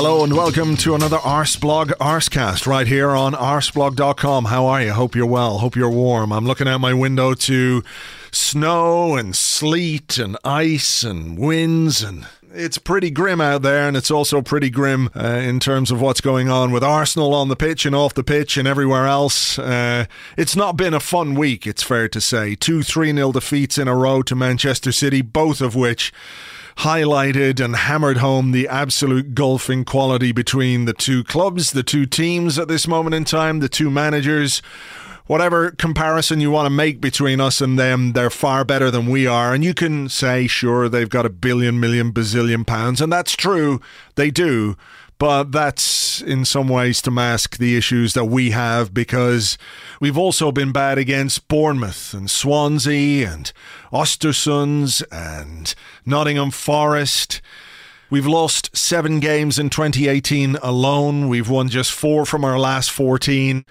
Hello and welcome to another Arsblog Arscast right here on arsblog.com. How are you? Hope you're well. Hope you're warm. I'm looking out my window to snow and sleet and ice and winds and it's pretty grim out there, and it's also pretty grim uh, in terms of what's going on with Arsenal on the pitch and off the pitch and everywhere else. Uh, it's not been a fun week, it's fair to say. Two 3 0 defeats in a row to Manchester City, both of which highlighted and hammered home the absolute golfing quality between the two clubs, the two teams at this moment in time, the two managers. Whatever comparison you want to make between us and them, they're far better than we are. And you can say, sure, they've got a billion, million, bazillion pounds. And that's true. They do. But that's in some ways to mask the issues that we have because we've also been bad against Bournemouth and Swansea and Ostersunds and Nottingham Forest. We've lost seven games in 2018 alone. We've won just four from our last 14.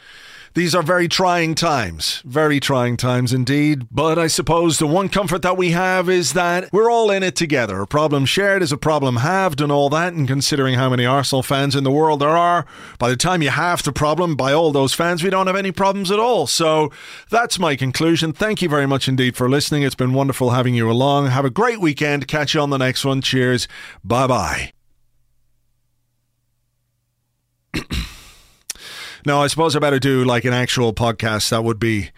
These are very trying times, very trying times indeed. But I suppose the one comfort that we have is that we're all in it together. A problem shared is a problem halved and all that. And considering how many Arsenal fans in the world there are, by the time you halve the problem by all those fans, we don't have any problems at all. So that's my conclusion. Thank you very much indeed for listening. It's been wonderful having you along. Have a great weekend. Catch you on the next one. Cheers. Bye bye. No, I suppose I better do like an actual podcast. That would be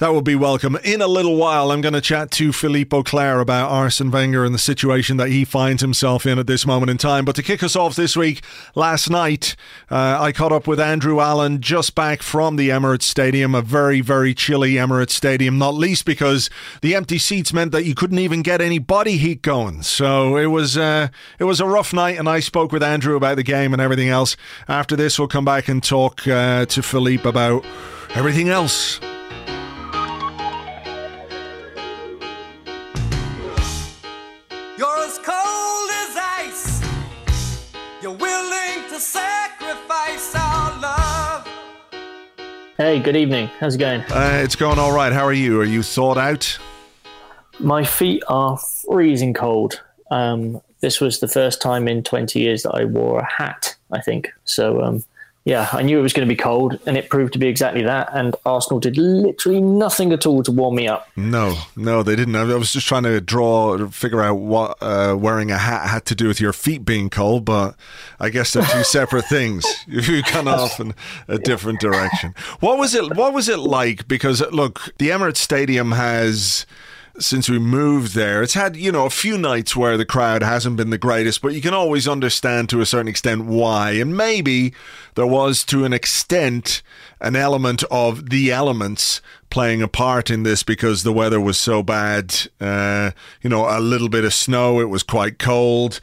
that would be welcome. In a little while, I'm going to chat to Philippe Auclair about Arsene Wenger and the situation that he finds himself in at this moment in time. But to kick us off this week, last night, uh, I caught up with Andrew Allen just back from the Emirates Stadium, a very, very chilly Emirates Stadium, not least because the empty seats meant that you couldn't even get any body heat going. So it was, uh, it was a rough night, and I spoke with Andrew about the game and everything else. After this, we'll come back and talk uh, to Philippe about everything else. Hey, good evening. How's it going? Uh, it's going all right. How are you? Are you thawed out? My feet are freezing cold. Um, this was the first time in 20 years that I wore a hat, I think. So, um, yeah, I knew it was going to be cold, and it proved to be exactly that. And Arsenal did literally nothing at all to warm me up. No, no, they didn't. I was just trying to draw, figure out what uh, wearing a hat had to do with your feet being cold, but I guess they're two separate things. You've gone off in a different direction. What was it? What was it like? Because look, the Emirates Stadium has since we moved there. It's had, you know, a few nights where the crowd hasn't been the greatest, but you can always understand to a certain extent why. And maybe there was, to an extent, an element of the elements playing a part in this because the weather was so bad. Uh, you know, a little bit of snow, it was quite cold.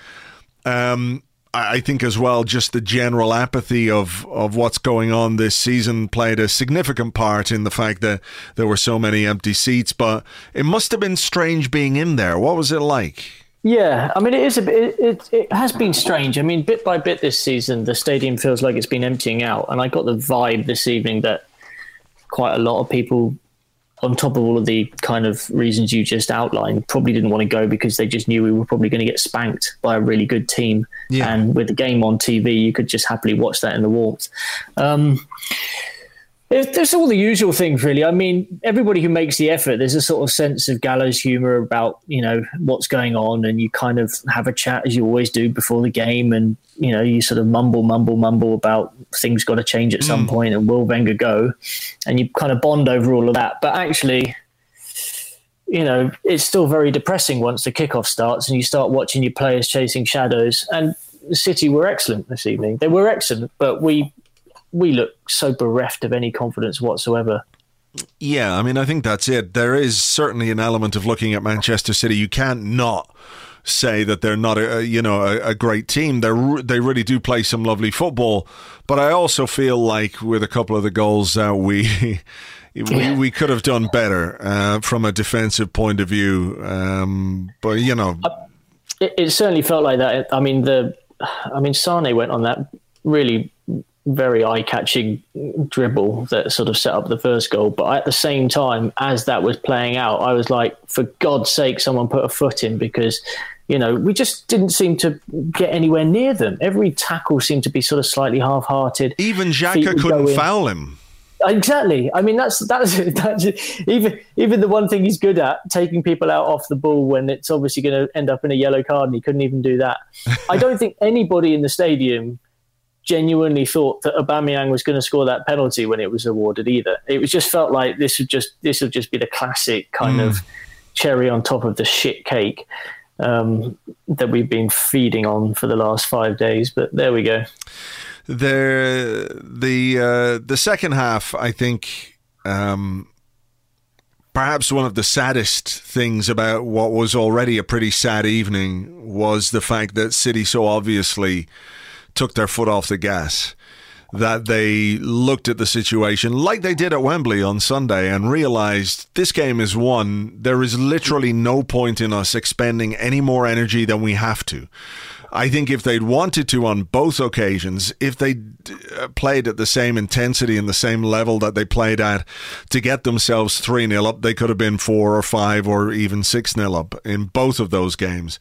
Um, I think as well, just the general apathy of, of what's going on this season played a significant part in the fact that there were so many empty seats. But it must have been strange being in there. What was it like? Yeah, I mean, it is a bit. It, it has been strange. I mean, bit by bit this season, the stadium feels like it's been emptying out, and I got the vibe this evening that quite a lot of people on top of all of the kind of reasons you just outlined, probably didn't want to go because they just knew we were probably going to get spanked by a really good team. Yeah. And with the game on TV, you could just happily watch that in the warmth. Um, there's all the usual things, really. I mean, everybody who makes the effort, there's a sort of sense of gallows humor about, you know, what's going on, and you kind of have a chat as you always do before the game, and you know, you sort of mumble, mumble, mumble about things got to change at some mm. point, and will Wenger go, and you kind of bond over all of that. But actually, you know, it's still very depressing once the kickoff starts and you start watching your players chasing shadows. And City were excellent this evening. They were excellent, but we we look so bereft of any confidence whatsoever. Yeah, I mean, I think that's it. There is certainly an element of looking at Manchester City. You can't not say that they're not a you know a, a great team. They they really do play some lovely football, but I also feel like with a couple of the goals that we. we, we could have done better uh, from a defensive point of view, um, but you know, it, it, certainly felt like that. I mean, the, I mean, Sane went on that really very eye-catching dribble that sort of set up the first goal. But at the same time, as that was playing out, I was like, for God's sake, someone put a foot in because you know, we just didn't seem to get anywhere near them. Every tackle seemed to be sort of slightly half-hearted. Even Xhaka couldn't foul him. Exactly. I mean, that's that's that's even even the one thing he's good at, taking people out off the ball when it's obviously going to end up in a yellow card, and he couldn't even do that. I don't think anybody in the stadium genuinely thought that Aubameyang was going to score that penalty when it was awarded either. It was just felt like this would just this would just be the classic kind mm. of cherry on top of the shit cake um, that we've been feeding on for the last five days. But there we go. The the uh, the second half, I think. Um, perhaps one of the saddest things about what was already a pretty sad evening was the fact that City so obviously took their foot off the gas that they looked at the situation like they did at Wembley on Sunday and realized this game is won. There is literally no point in us expending any more energy than we have to. I think if they'd wanted to on both occasions, if they uh, played at the same intensity and the same level that they played at to get themselves 3 0 up, they could have been 4 or 5 or even 6 0 up in both of those games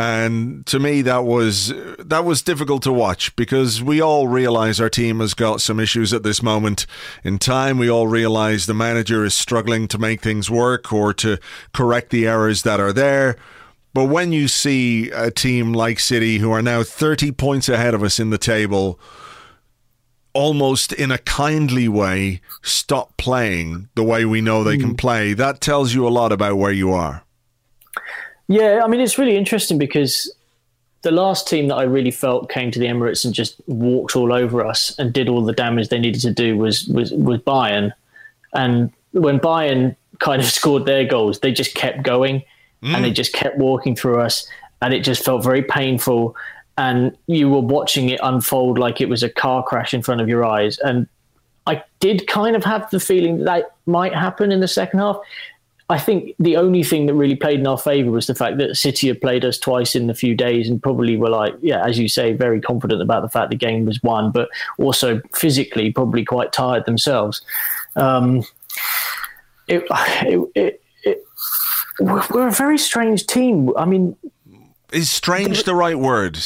and to me that was that was difficult to watch because we all realize our team has got some issues at this moment in time. We all realize the manager is struggling to make things work or to correct the errors that are there. But when you see a team like City who are now 30 points ahead of us in the table almost in a kindly way stop playing the way we know they can hmm. play that tells you a lot about where you are yeah, I mean, it's really interesting because the last team that I really felt came to the Emirates and just walked all over us and did all the damage they needed to do was was, was Bayern. And when Bayern kind of scored their goals, they just kept going mm. and they just kept walking through us, and it just felt very painful. And you were watching it unfold like it was a car crash in front of your eyes. And I did kind of have the feeling that, that might happen in the second half. I think the only thing that really played in our favour was the fact that City had played us twice in a few days and probably were like, yeah, as you say, very confident about the fact the game was won, but also physically probably quite tired themselves. Um, it, it, it, it, we're a very strange team. I mean, is strange the right word?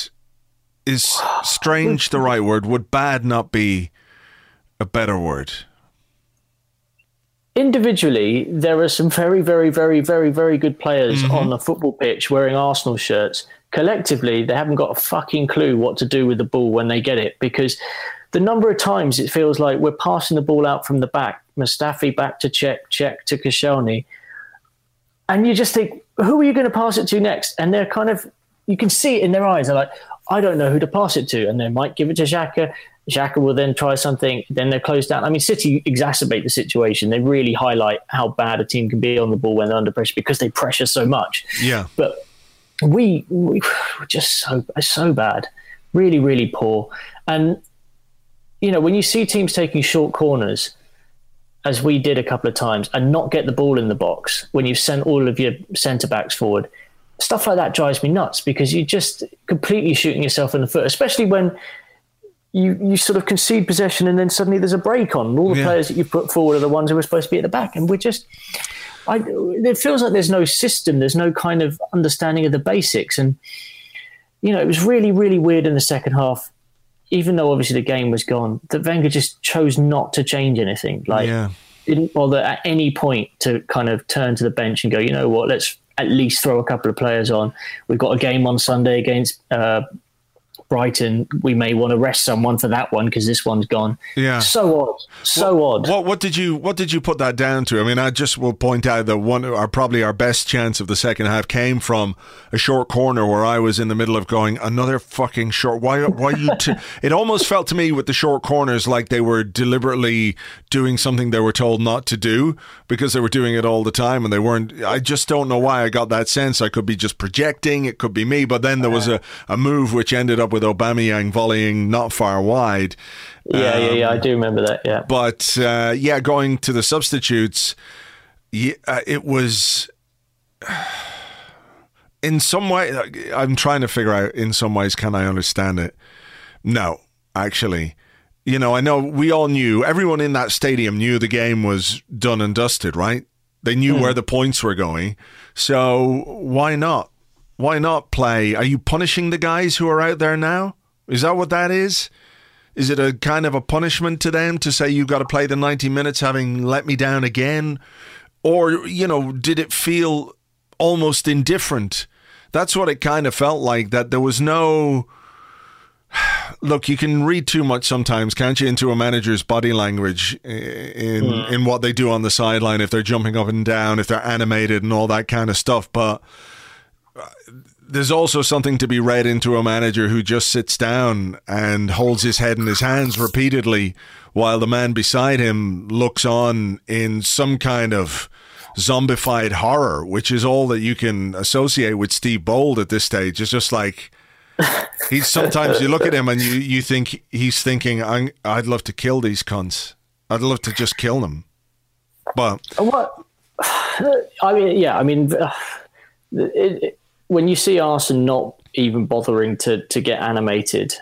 Is strange the right word? Would bad not be a better word? Individually, there are some very, very, very, very, very good players mm-hmm. on the football pitch wearing Arsenal shirts. Collectively, they haven't got a fucking clue what to do with the ball when they get it because the number of times it feels like we're passing the ball out from the back, Mustafi back to Cech, Cech to Koscielny, and you just think, who are you going to pass it to next? And they're kind of, you can see it in their eyes. They're like, I don't know who to pass it to, and they might give it to Xhaka. Xhaka will then try something, then they're closed down. I mean, City exacerbate the situation. They really highlight how bad a team can be on the ball when they're under pressure because they pressure so much. Yeah. But we, we were just so so bad, really, really poor. And you know, when you see teams taking short corners, as we did a couple of times, and not get the ball in the box when you've sent all of your centre backs forward, stuff like that drives me nuts because you're just completely shooting yourself in the foot, especially when you you sort of concede possession and then suddenly there's a break on. And all the yeah. players that you put forward are the ones who are supposed to be at the back, and we're just. I, it feels like there's no system, there's no kind of understanding of the basics, and you know it was really really weird in the second half. Even though obviously the game was gone, that Wenger just chose not to change anything. Like yeah. didn't bother at any point to kind of turn to the bench and go, you know what, let's at least throw a couple of players on. We've got a game on Sunday against uh, Brighton, we may want to rest someone for that one because this one's gone. Yeah. So odd. So what, odd. What what did you what did you put that down to? I mean, I just will point out that one our probably our best chance of the second half came from a short corner where I was in the middle of going another fucking short. Why why you? T-? it almost felt to me with the short corners like they were deliberately doing something they were told not to do because they were doing it all the time and they weren't. I just don't know why I got that sense. I could be just projecting. It could be me. But then there was a, a move which ended up with Aubameyang volleying not far wide. Yeah, yeah, yeah. I do remember that. Yeah. But uh, yeah, going to the substitutes, yeah, uh, it was in some way. I'm trying to figure out. In some ways, can I understand it? No, actually. You know, I know we all knew, everyone in that stadium knew the game was done and dusted, right? They knew where the points were going. So why not? Why not play? Are you punishing the guys who are out there now? Is that what that is? Is it a kind of a punishment to them to say you've got to play the 90 minutes having let me down again? Or, you know, did it feel almost indifferent? That's what it kind of felt like, that there was no. Look, you can read too much sometimes, can't you, into a manager's body language in hmm. in what they do on the sideline if they're jumping up and down, if they're animated and all that kind of stuff. But there's also something to be read into a manager who just sits down and holds his head in his hands repeatedly while the man beside him looks on in some kind of zombified horror, which is all that you can associate with Steve Bould at this stage. It's just like he's sometimes you look at him and you, you think he's thinking, i I'd love to kill these cunts. I'd love to just kill them. But What? I mean, yeah. I mean, uh, it, it, when you see Arsenal not even bothering to to get animated,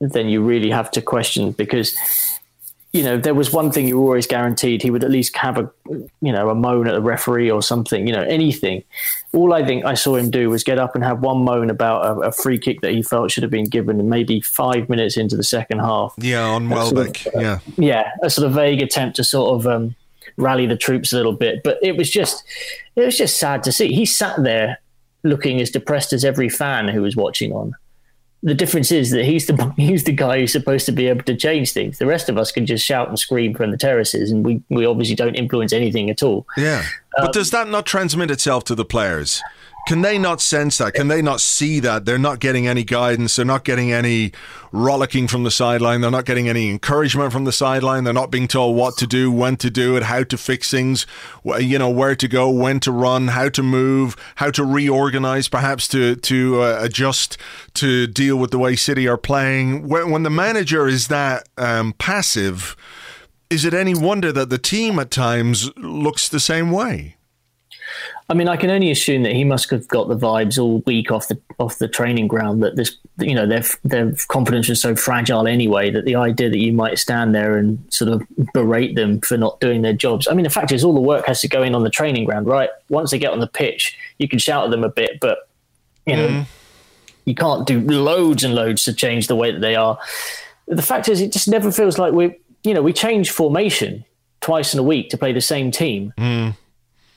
then you really have to question because you know there was one thing you were always guaranteed he would at least have a you know a moan at the referee or something you know anything all i think i saw him do was get up and have one moan about a, a free kick that he felt should have been given maybe five minutes into the second half yeah, on Sort of- Welbeck, yeah. yeah, a sort of vague attempt to sort of um, rally the troops a little bit. But it was just, it was just sad to see. He sat there looking as depressed as every fan who was watching on. The difference is that he's the he's the guy who's supposed to be able to change things. The rest of us can just shout and scream from the terraces, and we, we obviously don't influence anything at all. Yeah. But um, does that not transmit itself to the players? Can they not sense that? Can they not see that? They're not getting any guidance. They're not getting any rollicking from the sideline. They're not getting any encouragement from the sideline. They're not being told what to do, when to do it, how to fix things, you know, where to go, when to run, how to move, how to reorganize, perhaps to to uh, adjust to deal with the way City are playing. When, when the manager is that um, passive, is it any wonder that the team at times looks the same way? I mean, I can only assume that he must have got the vibes all week off the off the training ground that this, you know, their their confidence was so fragile anyway that the idea that you might stand there and sort of berate them for not doing their jobs. I mean, the fact is, all the work has to go in on the training ground, right? Once they get on the pitch, you can shout at them a bit, but you know, mm. you can't do loads and loads to change the way that they are. The fact is, it just never feels like we, you know, we change formation twice in a week to play the same team mm.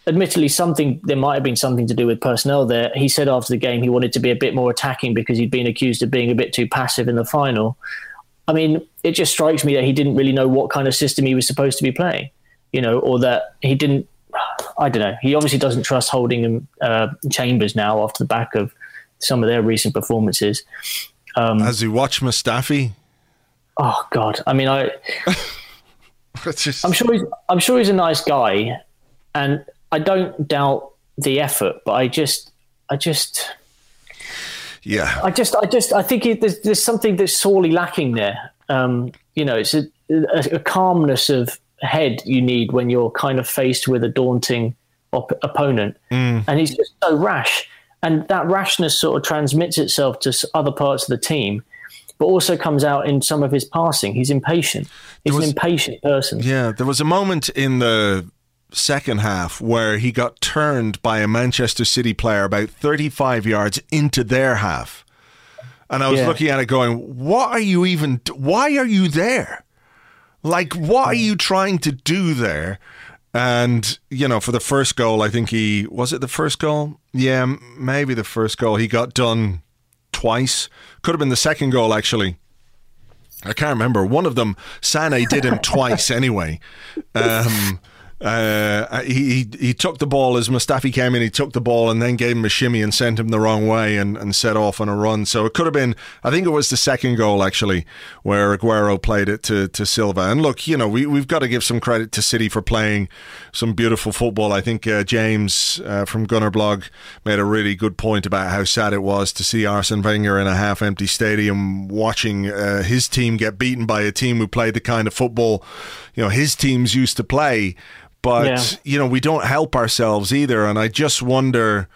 Admittedly something there might have been something to do with personnel there. He said after the game he wanted to be a bit more attacking because he'd been accused of being a bit too passive in the final. I mean it just strikes me that he didn't really know what kind of system he was supposed to be playing you know or that he didn't i don't know. He obviously doesn't trust holding him uh, chambers now after the back of some of their recent performances. As you watch Mustafi, oh god. I mean I. just... I'm sure he's. I'm sure he's a nice guy, and I don't doubt the effort. But I just I just yeah. I just I just I think it, there's there's something that's sorely lacking there. Um, you know, it's a, a, a calmness of head you need when you're kind of faced with a daunting op- opponent, and he's just so rash. And that rashness sort of transmits itself to s- other parts of the team, but also comes out in some of his passing. He's impatient. He's was- an impatient person. Yeah, there was a moment in the second half where he got turned by a Manchester City player about 35 yards into their half. And I was Yeah. looking at it going, what are you even, why are you there? Like, what are you trying to do there? And, you know, for the first goal, I think he, was it the first goal? Yeah, m- maybe the first goal. He got done twice. Could have been the second goal, actually. I can't remember. One of them, Sane did him twice anyway. Um, uh, he, he, took the ball as Mustafi came in. He took the ball and then gave him a shimmy and sent him the wrong way and, and set off on a run. So it could have been. I think it was the second goal actually where Aguero played it to, to Silva. And look, you know we we've got to give some credit to City for playing some beautiful football. I think uh, James uh, from Gunnerblog made a really good point about how sad it was to see Arsene Wenger in a half empty stadium watching uh, his team get beaten by a team who played the kind of football you know his teams used to play but yeah. you know we don't help ourselves either. And i just wonder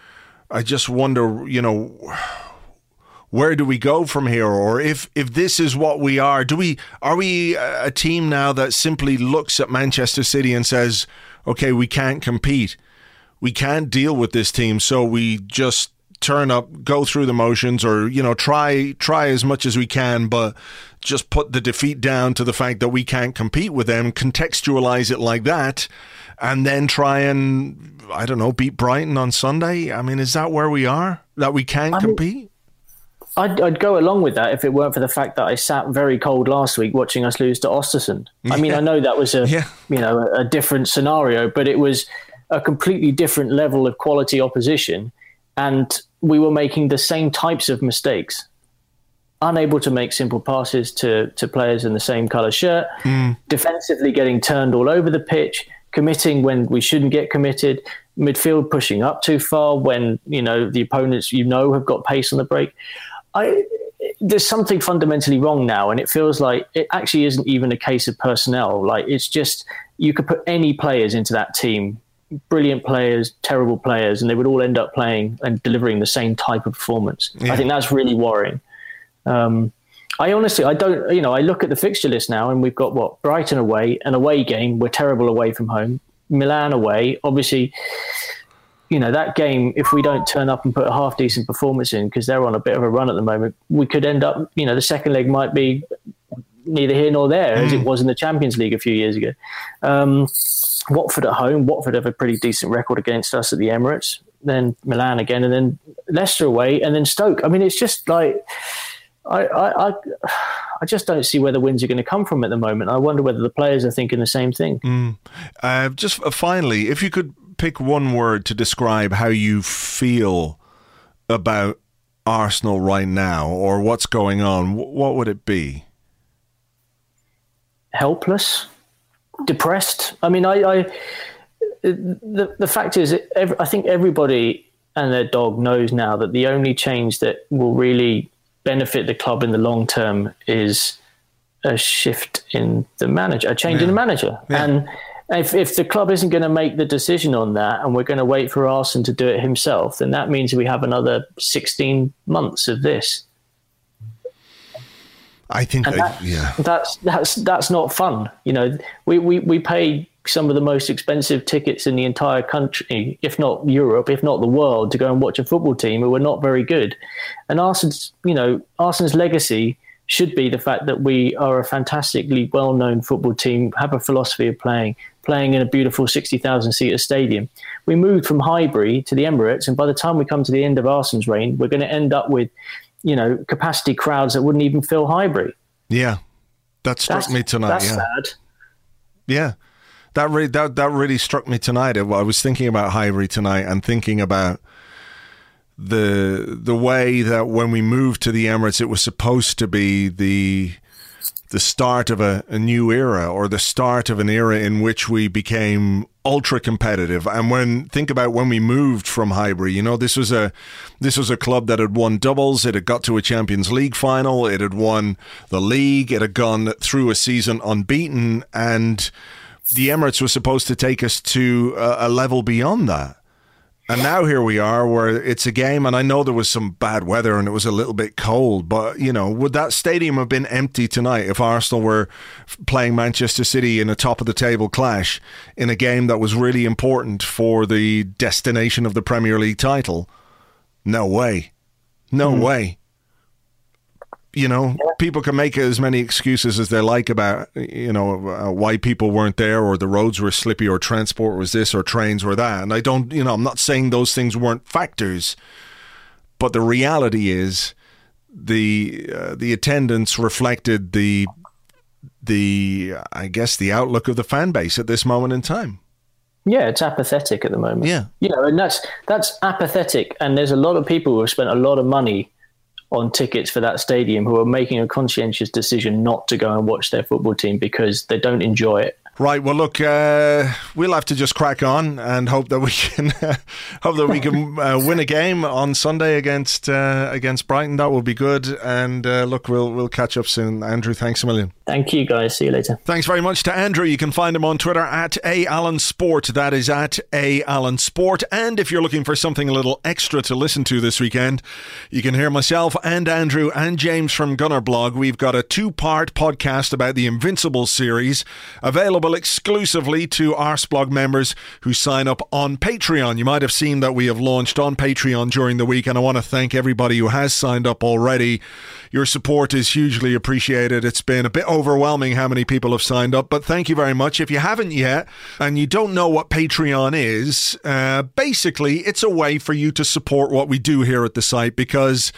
i just wonder you know where do we go from here? Or if if this is what we are do we are we a team now that simply looks at manchester city and says okay we can't compete. We can't deal with this team so we just turn up go through the motions or you know try try as much as we can but just put the defeat down to the fact that we can't compete with them contextualize it like that and then try and I don't know beat Brighton on Sunday? I mean, is that where we are that we can I compete? I'd, I'd, go along with that if it weren't for the fact that I sat very cold last week watching us lose to Östersund. I mean, I know that was a yeah. you know a, a different scenario, but it was a completely different level of quality opposition, and we were making the same types of mistakes unable to make simple passes to, to players in the same colour shirt, mm. defensively getting turned all over the pitch, committing when we shouldn't get committed, midfield pushing up too far when you know the opponents you know have got pace on the break. I there's something fundamentally wrong now, and it feels like it actually isn't even a case of personnel. Like it's just you could put any players into that team, brilliant players, terrible players, and they would all end up playing and delivering the same type of performance. Yeah. I think that's really worrying. Um, I honestly, I don't, you know, I look at the fixture list now and we've got what Brighton away, an away game. We're terrible away from home. Milan away. Obviously, you know, that game, if we don't turn up and put a half decent performance in, because they're on a bit of a run at the moment, we could end up, you know, the second leg might be neither here nor there mm. as it mm. was in the Champions League a few years ago. Um, Watford at home. Watford have a pretty decent record against us at the Emirates. Then Milan again, and then Leicester away, and then Stoke. I mean, it's just like I, I, I, just don't see where the wins are going to come from at the moment. I wonder whether the players are thinking the same thing. Mm. Uh, just uh, finally, if you could pick one word to describe how you feel about Arsenal right now or what's going on, what would it be? Helpless, depressed. I mean, I, I the the fact is, I think everybody and their dog knows now that the only change that will really benefit the club in the long term is a shift in the manager, a change yeah. in the manager. Yeah. And if, if the club isn't going to make the decision on that and we're going to wait for Arsene to do it himself, then that means we have another 16 months of this. I think, that, yeah, that's that's that's not fun. You know, we, we, we pay some of the most expensive tickets in the entire country, if not Europe, if not the world, to go and watch a football team who are not very good. And Arsene's, you know, Arsene's legacy should be the fact that we are a fantastically well-known football team, have a philosophy of playing, playing in a beautiful 60,000 seater stadium. We moved from Highbury to the Emirates, and by the time we come to the end of Arsene's reign, we're going to end up with, you know, capacity crowds that wouldn't even fill Highbury. Yeah, that struck that's, me tonight. That's yeah. sad. Yeah that really that that really struck me tonight. I was thinking about Highbury tonight and thinking about the the way that when we moved to the Emirates, it was supposed to be the the start of a, a new era or the start of an era in which we became ultra competitive. And when think about when we moved from Highbury, you know, this was a this was a club that had won doubles, it had got to a Champions League final, it had won the league, it had gone through a season unbeaten and the Emirates was supposed to take us to a, a level beyond that. And now here we are, where it's a game, and I know there was some bad weather and it was a little bit cold, but you know, would that stadium have been empty tonight if Arsenal were playing Manchester City in a top of the table clash in a game that was really important for the destination of the Premier League title? No way. No mm. way you know, people can make as many excuses as they like about, you know, uh, why people weren't there or the roads were slippy or transport was this or trains were that. And I don't, you know, I'm not saying those things weren't factors, but the reality is the uh, the attendance reflected the the I guess the outlook of the fan base at this moment in time. Yeah, it's apathetic at the moment. Yeah, you know, and that's that's apathetic. And there's a lot of people who have spent a lot of money on tickets for that stadium who are making a conscientious decision not to go and watch their football team because they don't enjoy it Right. Well, look, uh, we'll have to just crack on and hope that we can hope that we can uh, win a game on Sunday against uh, against Brighton. That will be good. And uh, look, we'll we'll catch up soon. Andrew, thanks a million. Thank you, guys. See you later. Thanks very much to Andrew. You can find him on Twitter at a Allen Sport. That is at a Allen Sport. And if you're looking for something a little extra to listen to this weekend, you can hear myself and Andrew and James from Gunnerblog. We've got a two part podcast about the Invincible series available available exclusively to Arsblog members who sign up on Patreon. You might have seen that we have launched on Patreon during the week, and I want to thank everybody who has signed up already. Your support is hugely appreciated. It's been a bit overwhelming how many people have signed up, but thank you very much. If you haven't yet and you don't know what Patreon is, uh, basically, it's a way for you to support what we do here at the site because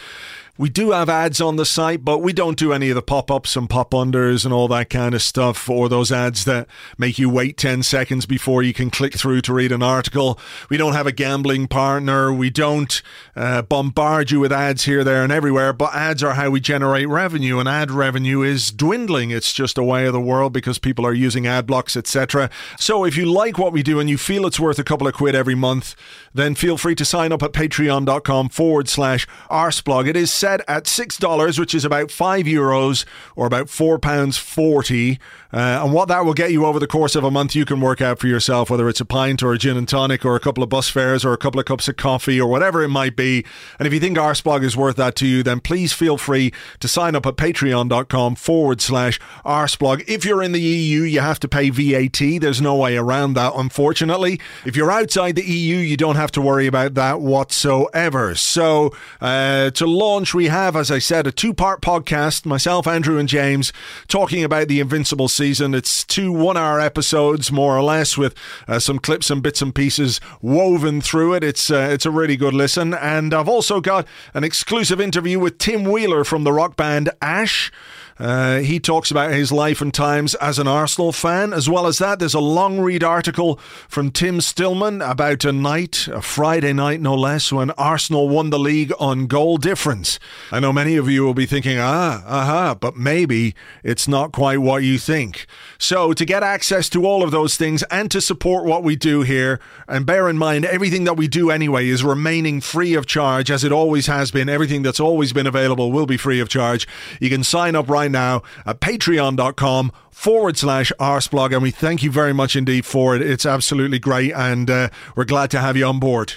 we do have ads on the site, but we don't do any of the pop ups and pop unders and all that kind of stuff, or those ads that make you wait 10 seconds before you can click through to read an article. We don't have a gambling partner. We don't uh, bombard you with ads here, there, and everywhere, but ads are how we generate revenue, and ad revenue is dwindling. It's just a way of the world because people are using ad blocks, etc. So if you like what we do and you feel it's worth a couple of quid every month, then feel free to sign up at patreon.com forward slash arsblog. It is set at $6, which is about 5 euros or about £4.40. Uh, and what that will get you over the course of a month, you can work out for yourself, whether it's a pint or a gin and tonic or a couple of bus fares or a couple of cups of coffee or whatever it might be. And if you think Arsblog is worth that to you, then please feel free to sign up at patreon.com forward slash Arsblog. If you're in the EU, you have to pay VAT. There's no way around that, unfortunately. If you're outside the EU, you don't have to worry about that whatsoever. So, uh, to launch we have, as I said, a two part podcast, myself, Andrew, and James, talking about the Invincible season. It's two one hour episodes, more or less, with uh, some clips and bits and pieces woven through it. It's, uh, it's a really good listen. And I've also got an exclusive interview with Tim Wheeler from the rock band Ash. Uh, he talks about his life and times as an Arsenal fan. As well as that, there's a long read article from Tim Stillman about a night, a Friday night no less, when Arsenal won the league on goal difference. I know many of you will be thinking, ah, aha, but maybe it's not quite what you think. So, to get access to all of those things and to support what we do here, and bear in mind, everything that we do anyway is remaining free of charge, as it always has been. Everything that's always been available will be free of charge. You can sign up right right now at patreon.com forward slash arsblog. And we thank you very much indeed for it. It's absolutely great. And uh, we're glad to have you on board.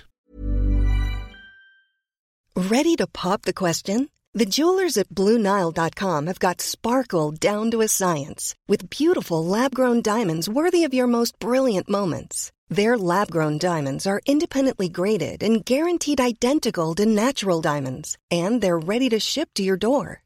Ready to pop the question? The jewelers at BlueNile.com have got sparkle down to a science with beautiful lab grown diamonds worthy of your most brilliant moments. Their lab grown diamonds are independently graded and guaranteed identical to natural diamonds, and they're ready to ship to your door.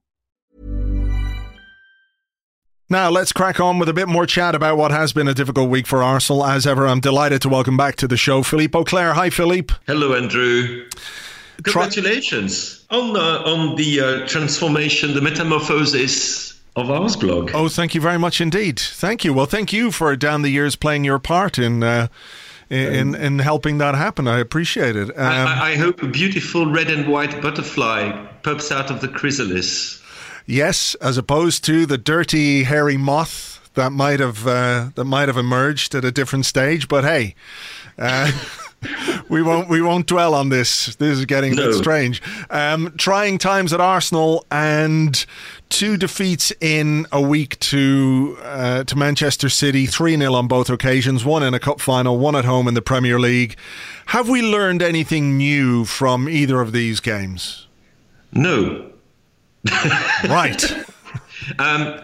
Now, let's crack on with a bit more chat about what has been a difficult week for Arsenal. As ever, I'm delighted to welcome back to the show Philippe Auclair. Hi, Philippe. Hello, Andrew. Congratulations Try- on, uh, on the uh, transformation, the metamorphosis of Arsblog. Oh, thank you very much indeed. Thank you. Well, thank you for down the years playing your part in. Uh, in, in helping that happen, I appreciate it. Um, I, I hope a beautiful red and white butterfly pops out of the chrysalis. Yes, as opposed to the dirty, hairy moth that might have uh, that might have emerged at a different stage. But hey. Uh, we won't we won't dwell on this. This is getting no. a bit strange. Um, trying times at Arsenal and two defeats in a week to uh, to Manchester City, three 0 on both occasions. One in a cup final, one at home in the Premier League. Have we learned anything new from either of these games? No. right. Um,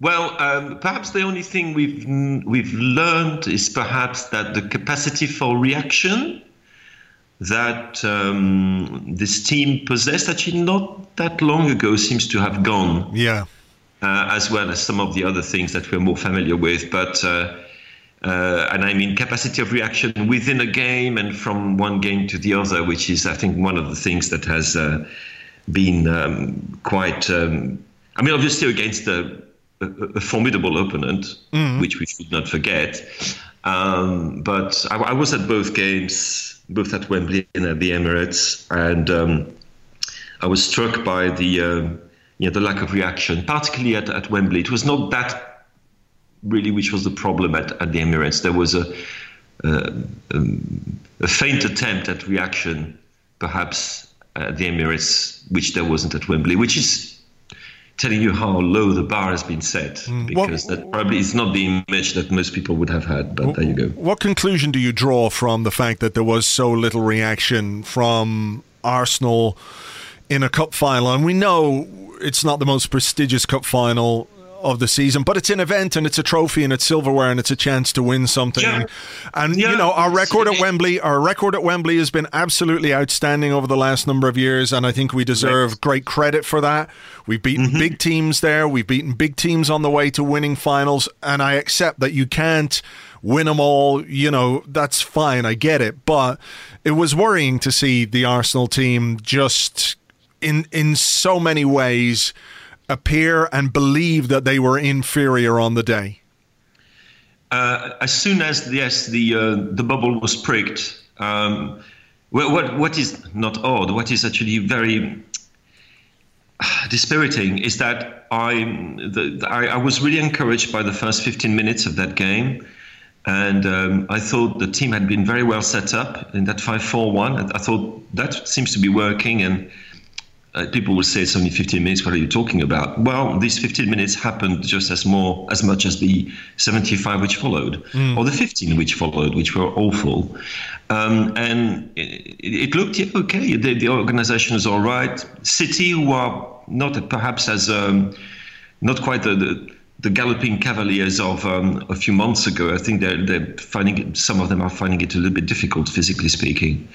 well, um, perhaps the only thing we've we've learned is perhaps that the capacity for reaction that um, this team possessed actually not that long ago seems to have gone. Yeah. Uh, as well as some of the other things that we're more familiar with, but. Uh, uh, and I mean capacity of reaction within a game and from one game to the other, which is, I think, one of the things that has uh, been um, quite. Um, I mean, obviously against a, a, a formidable opponent, mm-hmm. which we should not forget. Um, but I, I, was at both games, both at Wembley and at the Emirates, and um, I was struck by the. Uh, you know, the lack of reaction, particularly at, at Wembley. It was not that really which was the problem at, at the Emirates. There was a, a, a faint attempt at reaction, perhaps at the Emirates, which there wasn't at Wembley, which is telling you how low the bar has been set mm. because what, that probably is not the image that most people would have had but there you go what conclusion do you draw from the fact that there was so little reaction from arsenal in a cup final and we know it's not the most prestigious cup final of the season, but it's an event and it's a trophy and it's silverware and it's a chance to win something. Yeah. And yeah. you know, our record at Wembley, our record at Wembley has been absolutely outstanding over the last number of years, and I think we deserve right. great credit for that. We've beaten mm-hmm. big teams there, we've beaten big teams on the way to winning finals, and I accept that you can't win them all. You know, that's fine, I get it, but it was worrying to see the Arsenal team just in in so many ways appear and believe that they were inferior on the day? Uh, as soon as yes, the uh, the bubble was pricked. Um, what what is not odd? What is actually very dispiriting is that I, the, I, I was really encouraged by the first 15 minutes of that game. And um, I thought the team had been very well set up in that 5 4 1. I thought that seems to be working. And uh, people will say it's only 15 minutes. What are you talking about? Well, these 15 minutes happened just as more as much as the 75 which followed, mm. or the 15 which followed, which were awful. Um, and it, it, looked okay. The, the organization is all right. City, who are not perhaps as um, not quite the, the the galloping cavaliers of um, a few months ago. I think they're, they're finding it, some of them are finding it a little bit difficult, physically speaking.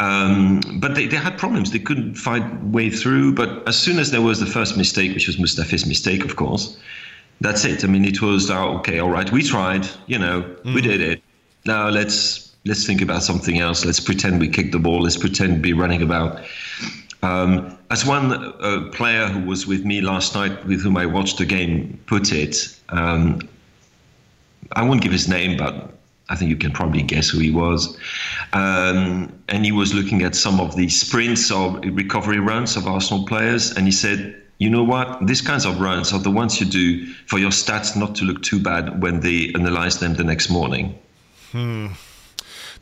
Um, but they, they had problems. They couldn't find way through. But as soon as there was the first mistake, which was Mustafi's mistake, of course, that's it. I mean, it was oh, okay, all right, we tried. You know, mm. we did it. Now let's let's think about something else. Let's pretend we kicked the ball. Let's pretend be running about. Um, as one uh, player who was with me last night, with whom I watched the game, put it, um, I won't give his name, but I think you can probably guess who he was. Um, and he was looking at some of the sprints or recovery runs of Arsenal players, and he said, you know what? These kinds of runs are the ones you do for your stats not to look too bad when they analyze them the next morning. Hmm.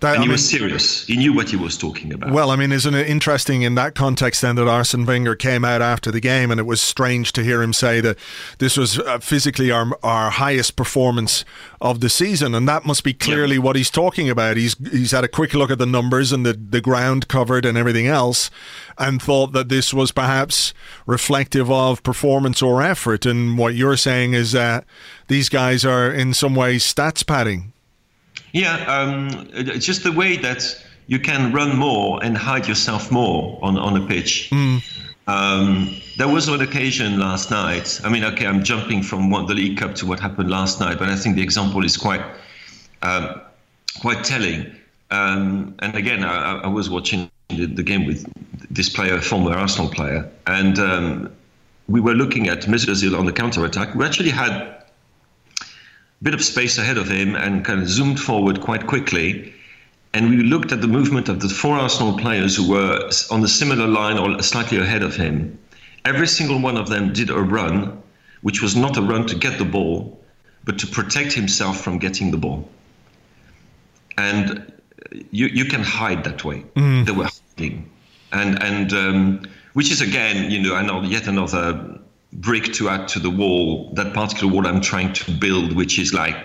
That, and he I was serious. He knew what he was talking about. Well, I mean, isn't it interesting in that context then that Arsene Wenger came out after the game and it was strange to hear him say that this was uh, physically our, our highest performance of the season. And that must be clearly yeah. what he's talking about. He's, he's had a quick look at the numbers and the, the ground covered and everything else and thought that this was perhaps reflective of performance or effort. And what you're saying is that these guys are in some ways stats padding. Yeah, um, it's just the way that you can run more and hide yourself more on, on a pitch. Mm. Um, there was an occasion last night. I mean, okay, I'm jumping from one, the League Cup to what happened last night, but I think the example is quite um, quite telling. Um, and again, I, I was watching the, the, game with this player, former Arsenal player, and um, we were looking at Mesut Ozil on the counter attack. We actually had bit of space ahead of him and kind of zoomed forward quite quickly. And we looked at the movement of the four Arsenal players who were on the similar line or slightly ahead of him. Every single one of them did a run, which was not a run to get the ball, but to protect himself from getting the ball. And you you can hide that way. Mm. They were hiding, and and um, which is again, you know, another yet another brick to add to the wall. That particular wall I'm trying to build, which is like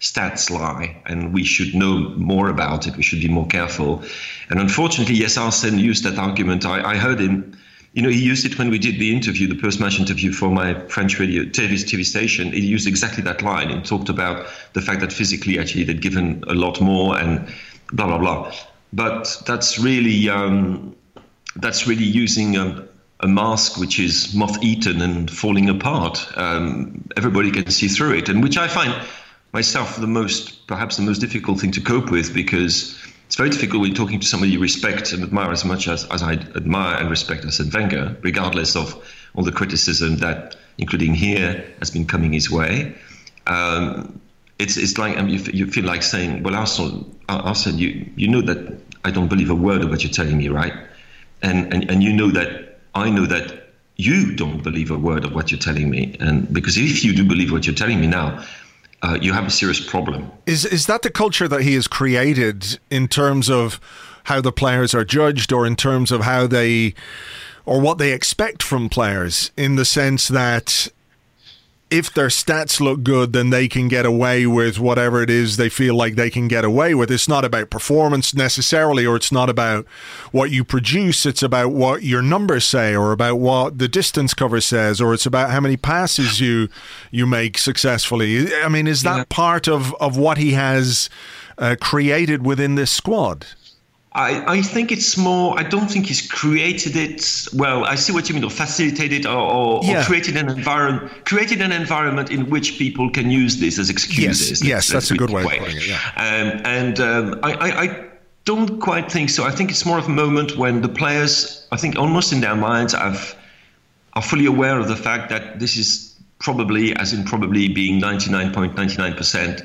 stats lie, and we should know more about it. We should be more careful. And unfortunately, yes, Arsene used that argument. I, I heard him. You know, he used it when we did the interview, the post-match interview for my French radio TV, TV station. He used exactly that line and talked about the fact that physically, actually, they'd given a lot more and blah blah blah. But that's really um, that's really using a, a, mask which is moth-eaten and falling apart. Um, everybody can see through it, and which I find myself the most, perhaps the most difficult thing to cope with because it's very difficult when you're talking to somebody you respect and admire as much as, as I admire and respect Arsene Wenger, regardless of all the criticism that, including here, has been coming his way. Um, it's it's like I mean, you, you feel like saying, well, Arsenal, Arsenal, you you know that I don't believe a word of what you're telling me, right? And and and you know that I know that you don't believe a word of what you're telling me, and because if you do believe what you're telling me now, uh, you have a serious problem. Is is that the culture that he has created in terms of how the players are judged, or in terms of how they, or what they expect from players, in the sense that if their stats look good, then they can get away with whatever it is they feel like they can get away with. It's not about performance necessarily, or it's not about what you produce. It's about what your numbers say, or about what the distance cover says, or it's about how many passes you you make successfully. I mean, is that yeah. part of of what he has uh, created within this squad? I, I think it's more. I don't think he's created it. Well, I see what you mean, or facilitated, or, or, yeah. or created an environment, created an environment in which people can use this as excuses. Yes, yes that's a good way, way of putting it. Yeah. Um, and um, I, I, I don't quite think so. I think it's more of a moment when the players, I think, almost in their minds, have are fully aware of the fact that this is probably, as in probably being 99.99 percent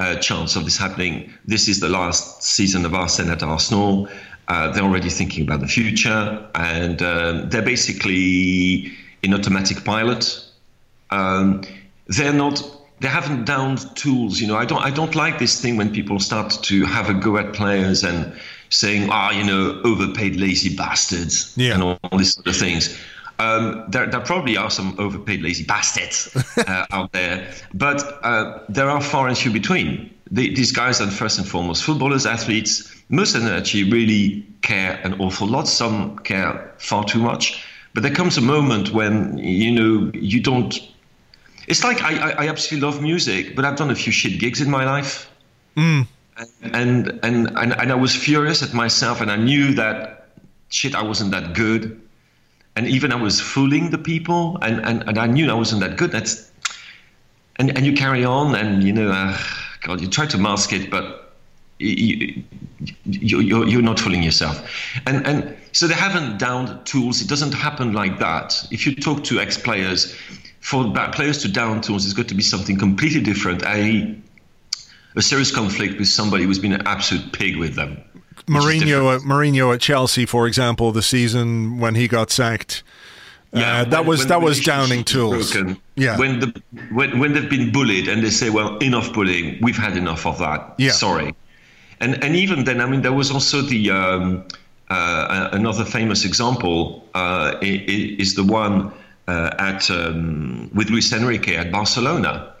uh, chance of this happening. This is the last season of Arsene at Arsenal. Uh, they're already thinking about the future, and um, they're basically in automatic pilot. Um, they're not. They haven't downed tools. You know, I don't. I don't like this thing when people start to have a go at players and saying, "Ah, you know, overpaid lazy bastards," yeah. and all, all these sort of things. Um, there, there, probably are some overpaid lazy bastards uh, out there, but uh, there are far and few between. The, these guys are first and foremost footballers, athletes. Most of them actually really care an awful lot. Some care far too much. But there comes a moment when you know you don't. It's like I, I, I absolutely love music, but I've done a few shit gigs in my life, mm. and, and and and and I was furious at myself, and I knew that shit I wasn't that good and even I was fooling the people, and, and, and I knew I wasn't that good. That's and and you carry on, and you know, uh, God, you try to mask it, but you, you, you're, you're not fooling yourself. And and so they haven't downed tools. It doesn't happen like that. If you talk to ex-players, for players to down tools, it's got to be something completely different. A a serious conflict with somebody who's been an absolute pig with them. Mourinho at Mourinho at Chelsea, for example, the season when he got sacked. Yeah, uh, that when, was when that was downing tools. Broken, yeah, when the when, when they've been bullied and they say, "Well, enough bullying. We've had enough of that. Yeah. Sorry." And and even then, I mean, there was also the um, uh, another famous example uh, is the one uh, at um, with Luis Enrique at Barcelona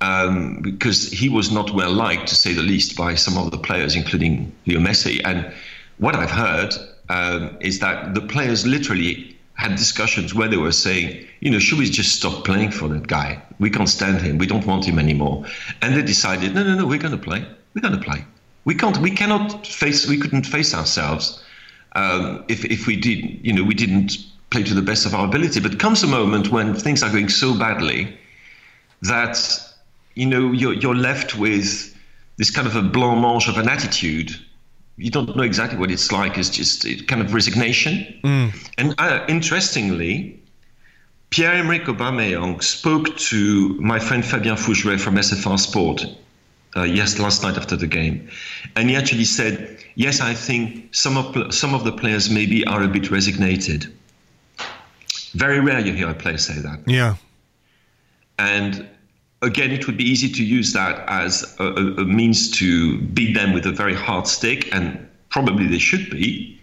um, because he was not well liked, to say the least, by some of the players, including Leo Messi. And what I've heard um, is that the players literally had discussions where they were saying, you know, should we just stop playing for that guy? We can't stand him. We don't want him anymore. And they decided, no, no, no, we're going to play. We're going to play. We can't. We cannot face. We couldn't face ourselves um, if if we did. You know, we didn't play to the best of our ability. But comes a moment when things are going so badly that you know, you're, you're left with this kind of a blancmange of an attitude. You don't know exactly what it's like. It's just it, kind of resignation. Mm. And uh, interestingly, Pierre-Emerick Aubameyang spoke to my friend Fabien Fougeray from SFR Sport uh, yes, last night after the game, and he actually said, "Yes, I think some of some of the players maybe are a bit resignated." Very rare you hear a player say that. Yeah, and again, it would be easy to use that as a, a, means to beat them with a very hard stick, and probably they should be.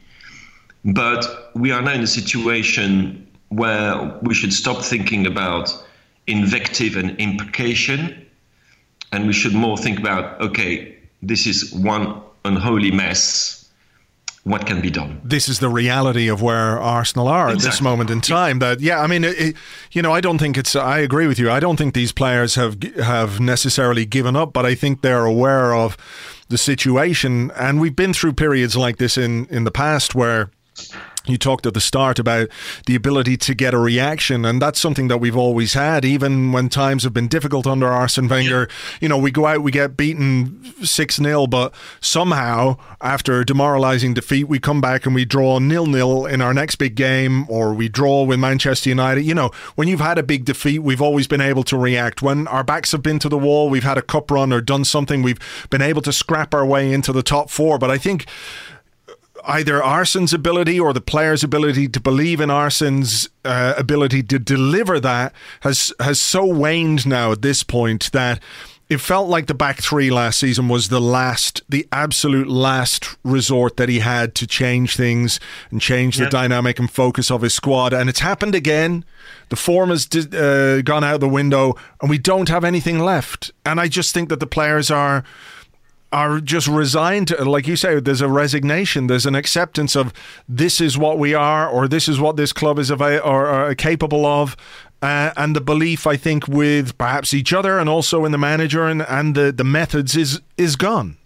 But we are now in a situation where we should stop thinking about invective and imprecation, and we should more think about okay, this is one unholy mess what can be done. This is the reality of where Arsenal are exactly. at this moment in time. That yeah, I mean, it, you know, I don't think it's. I agree with you. I don't think these players have have necessarily given up, but I think they're aware of the situation, and we've been through periods like this in in the past where you talked at the start about the ability to get a reaction, and that's something that we've always had, even when times have been difficult under Arsene Wenger. You know, we go out, we get beaten 6 0, but somehow, after a demoralising defeat, we come back and we draw nil nil in our next big game, or we draw with Manchester United. You know, when you've had a big defeat, we've always been able to react. When our backs have been to the wall, we've had a cup run or done something, we've been able to scrap our way into the top four. But I think either Arsene's ability or the player's ability to believe in Arsene's uh, ability to deliver that has has so waned now at this point that it felt like the back three last season was the last, the absolute last resort that he had to change things and change yep. the dynamic and focus of his squad. And it's happened again. The form has uh, gone out the window, and we don't have anything left. And I just think that the players are are just resigned to, like you say, there's a resignation, there's an acceptance of this is what we are, or this is what this club is ava- or, or capable of. Uh, and the belief, I think, with perhaps each other and also in the manager and, and the, the methods is is gone.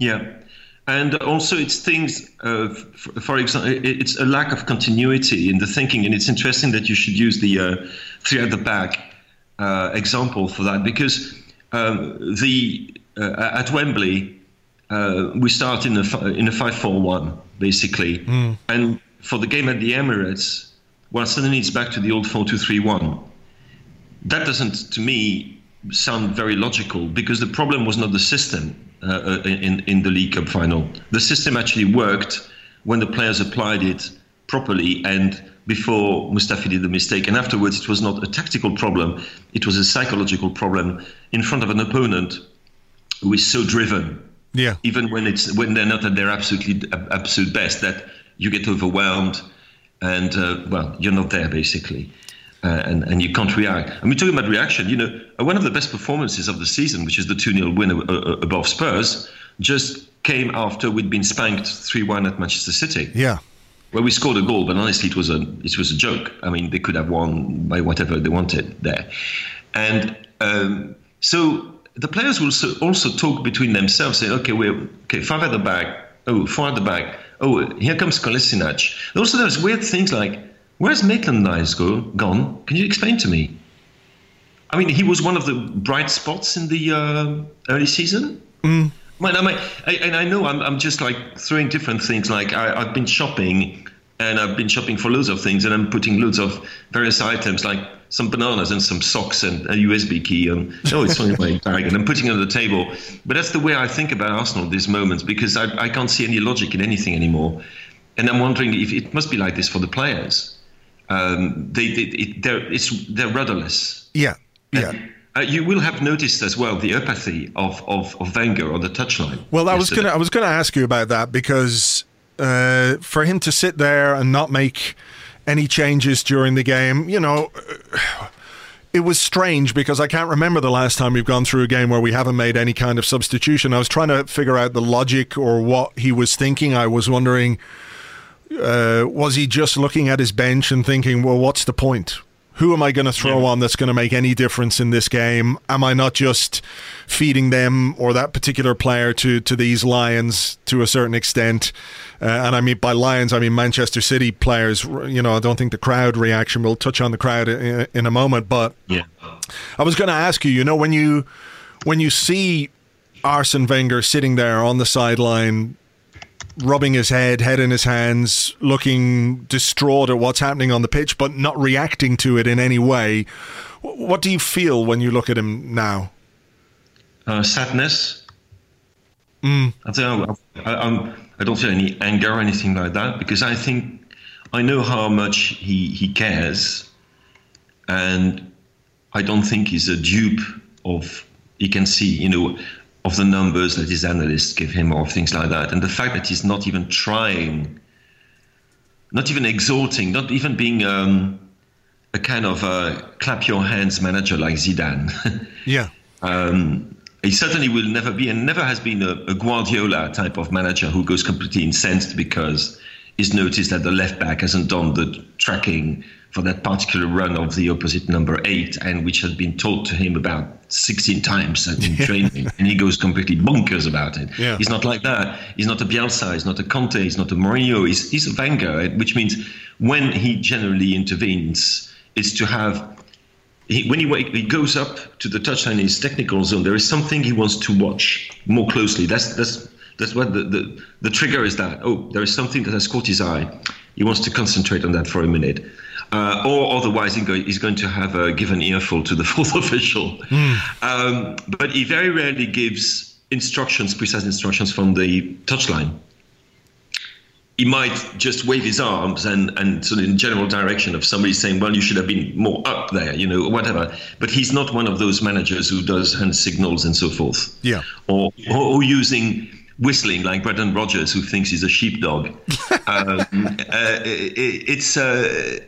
Yeah. And also, it's things, uh, for, for, example, it's a lack of continuity in the thinking. And it's interesting that you should use the uh, three at the back uh, example for that because um, the uh, at Wembley, uh, we start in a in a five four one basically, mm. and for the game at the Emirates, well, suddenly it's back to the old four two three one. That doesn't, to me, sound very logical because the problem was not the system uh, uh in in the League Cup final. The system actually worked when the players applied it properly and before Mustafi did the mistake. And afterwards, it was not a tactical problem, it was a psychological problem in front of an opponent who is so driven. Yeah. Even when it's when they're not at their absolutely absolute best, that you get overwhelmed, and uh, well, you're not there basically. Uh, and, and you can't react. I mean, talking about reaction, you know, one of the best performances of the season, which is the 2 0 win uh, uh, above Spurs, just came after we'd been spanked 3 1 at Manchester City. Yeah. Where we scored a goal, but honestly, it was a it was a joke. I mean, they could have won by whatever they wanted there, and um, so the players will also talk between themselves, say, okay, we're okay, five at the back, oh, four at the back, oh, here comes Kolasinac. Also, there's weird things like, where's Maitland Niles go, gone? Can you explain to me? I mean, he was one of the bright spots in the uh, early season. Mm. I mean, I, and I know I'm, I'm just like throwing different things. Like I, I've been shopping and I've been shopping for loads of things, and I'm putting loads of various items like some bananas and some socks and a USB key. And oh, it's in my bag, and I'm putting it on the table. But that's the way I think about Arsenal at these moments because I, I can't see any logic in anything anymore. And I'm wondering if it must be like this for the players. Um, they, they it, they're it's they're rudderless. Yeah, yeah. And, uh, you will have noticed as well the apathy of, of, of Wenger on the touchline. Well, I was gonna I was gonna ask you about that because uh, for him to sit there and not make any changes during the game. You know, it was strange because I can't remember the last time we've gone through a game where we haven't made any kind of substitution. I was trying to figure out the logic or what he was thinking. I was wondering, uh, was he just looking at his bench and thinking, well, what's the point? Who am I going to throw yeah. on that's going to make any difference in this game? Am I not just feeding them or that particular player to to these Lions to a certain extent? Uh, and I mean by Lions, I mean Manchester City players. You know, I don't think the crowd reaction. We'll touch on the crowd in, in a moment, but yeah, I was going to ask you. You know, when you when you see Arsene Wenger sitting there on the sideline rubbing his head, head in his hands, looking distraught at what's happening on the pitch, but not reacting to it in any way. What do you feel when you look at him now? Uh, sadness. Mm. I don't know. I, I'm, I don't feel any anger or anything like that because I think I know how much he, he cares, and I don't think he's a dupe of he can see, you know, of the numbers that his analysts give him or things like that. And the fact that he's not even trying, not even exhorting, not even being um, a kind of a clap your hands manager like Zidane. yeah. Um, he certainly will never be and never has been a, a, Guardiola type of manager who goes completely incensed because he's noticed that the left back hasn't done the tracking for that particular run of the opposite number eight, and which had been told to him about 16 times in training, and he goes completely bonkers about it. Yeah. He's not like that. He's not a Bielsa, he's not a Conte, he's not a Mourinho, he's, he's a Wenger, which means when he generally intervenes, it's to have he, when he, he goes up to the touchline in his technical zone, there is something he wants to watch more closely. That's that's that's what the, the, the trigger is. That oh, there is something that has caught his eye. He wants to concentrate on that for a minute, uh, or otherwise he's going to have a given earful to the fourth official. Mm. Um, but he very rarely gives instructions, precise instructions from the touchline he might just wave his arms and, and sort of in general direction of somebody saying, well, you should have been more up there, you know, whatever. But he's not one of those managers who does hand signals and so forth. Yeah. Or, or, or using whistling like Brendan Rodgers, who thinks he's a sheepdog. um, uh, it, it's, uh,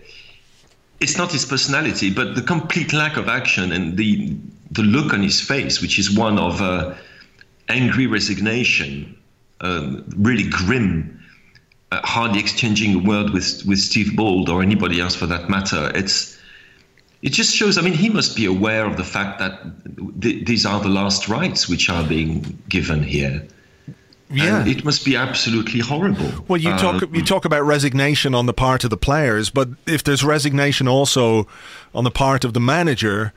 it's not his personality, but the complete lack of action and the, the look on his face, which is one of uh, angry resignation, um, really grim uh, hardly exchanging a word with with Steve Bould or anybody else for that matter. It's it just shows. I mean, he must be aware of the fact that th- these are the last rites which are being given here. Yeah, and it must be absolutely horrible. Well, you talk um, you talk about resignation on the part of the players, but if there's resignation also on the part of the manager,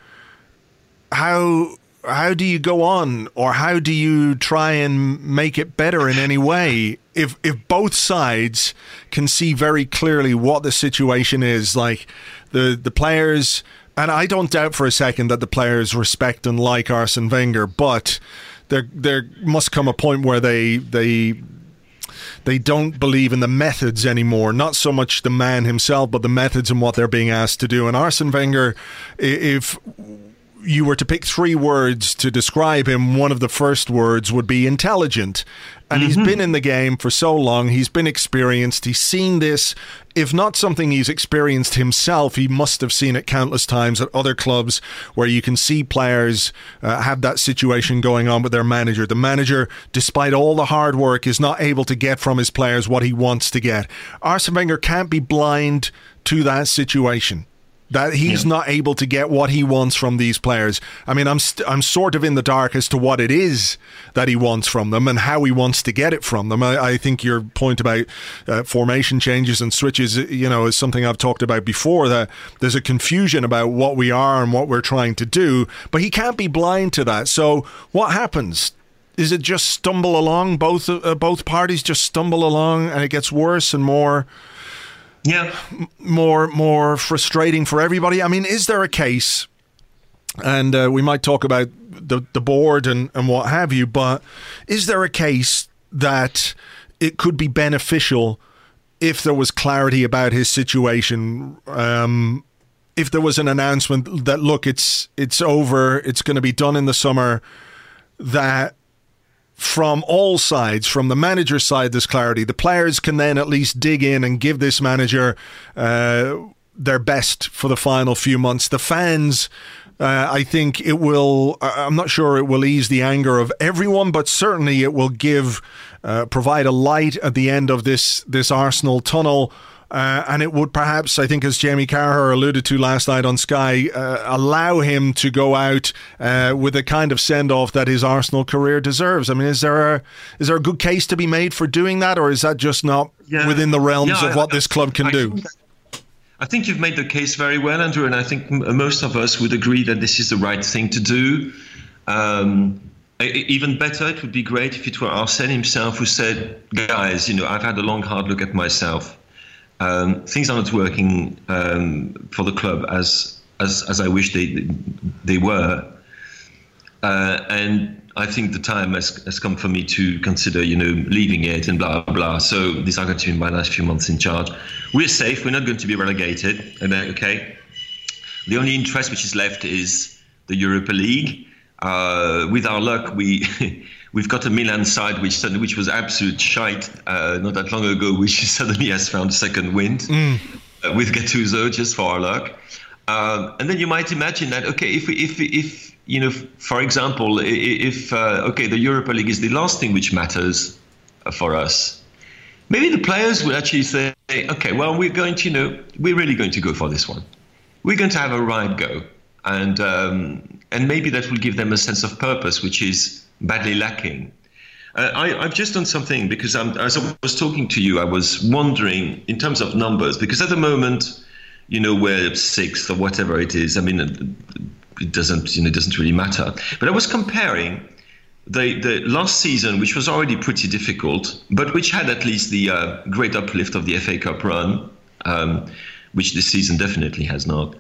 how how do you go on or how do you try and make it better in any way if if both sides can see very clearly what the situation is like the the players and I don't doubt for a second that the players respect and like Arsene Wenger but there there must come a point where they they they don't believe in the methods anymore. Not so much the man himself, but the methods and what they're being asked to do. And Arsene Wenger, if you were to pick three words to describe him, one of the first words would be intelligent. And mm-hmm. he's been in the game for so long. He's been experienced. He's seen this. If not something he's experienced himself, he must have seen it countless times at other clubs where you can see players uh, have that situation going on with their manager. The manager, despite all the hard work, is not able to get from his players what he wants to get. Arsene Wenger can't be blind to that situation that he's yeah. not able to get what he wants from these players. I mean, I'm st- I'm sort of in the dark as to what it is that he wants from them and how he wants to get it from them. I, I think your point about uh, formation changes and switches, you know, is something I've talked about before. That there's a confusion about what we are and what we're trying to do, but he can't be blind to that. So what happens? Is it just stumble along? Both uh, both parties just stumble along, and it gets worse and more yeah more more frustrating for everybody. I mean, is there a case? And uh, we might talk about the the board and and what have you, but is there a case that it could be beneficial if there was clarity about his situation? Um, if there was an announcement that look, it's it's over, it's going to be done in the summer, that from all sides, from the manager's side, there's clarity. The players can then at least dig in and give this manager uh, their best for the final few months. The fans. Uh, I think it will. I'm not sure it will ease the anger of everyone, but certainly it will give, uh, provide a light at the end of this this Arsenal tunnel uh, and it would perhaps, I think, as Jamie Carragher alluded to last night on Sky, uh, allow him to go out uh, with a kind of send off that his Arsenal career deserves. I mean, is there a is there a good case to be made for doing that, or is that just not yeah. within the realms yeah, of what I, this club can I do? I think you've made the case very well, Andrew, and I think most of us would agree that this is the right thing to do. Um, even better, it would be great if it were Arsene himself who said, "Guys, you know, I've had a long, hard look at myself um, things are not working um, for the club as as as I wish they they were, uh, and I think the time has, has come for me to consider, you know, leaving it and blah blah. So these are going to be my last few months in charge. We're safe. We're not going to be relegated. Okay, the only interest which is left is the Europa League. Uh, with our luck, we we've got a Milan side which suddenly, which was absolute shite uh, not that long ago, which suddenly has found a second wind mm. uh, with Gattuso just for our luck. Um, and then you might imagine that okay, if if if you know, for example, if uh, okay, the Europa League is the last thing which matters uh, for us, maybe the players will actually say, okay, well, we're going to, you know, we're really going to go for this one. We're going to have a right go, and um, and maybe that will give them a sense of purpose, which is badly lacking. Uh, I, have just done something because I'm, as I was talking to you, I was wondering in terms of numbers because at the moment, you know, we're sixth or whatever it is. I mean, it doesn't, you know, it doesn't really matter. But I was comparing the, the last season, which was already pretty difficult, but which had at least the uh, great uplift of the FA Cup run, um, which this season definitely has not.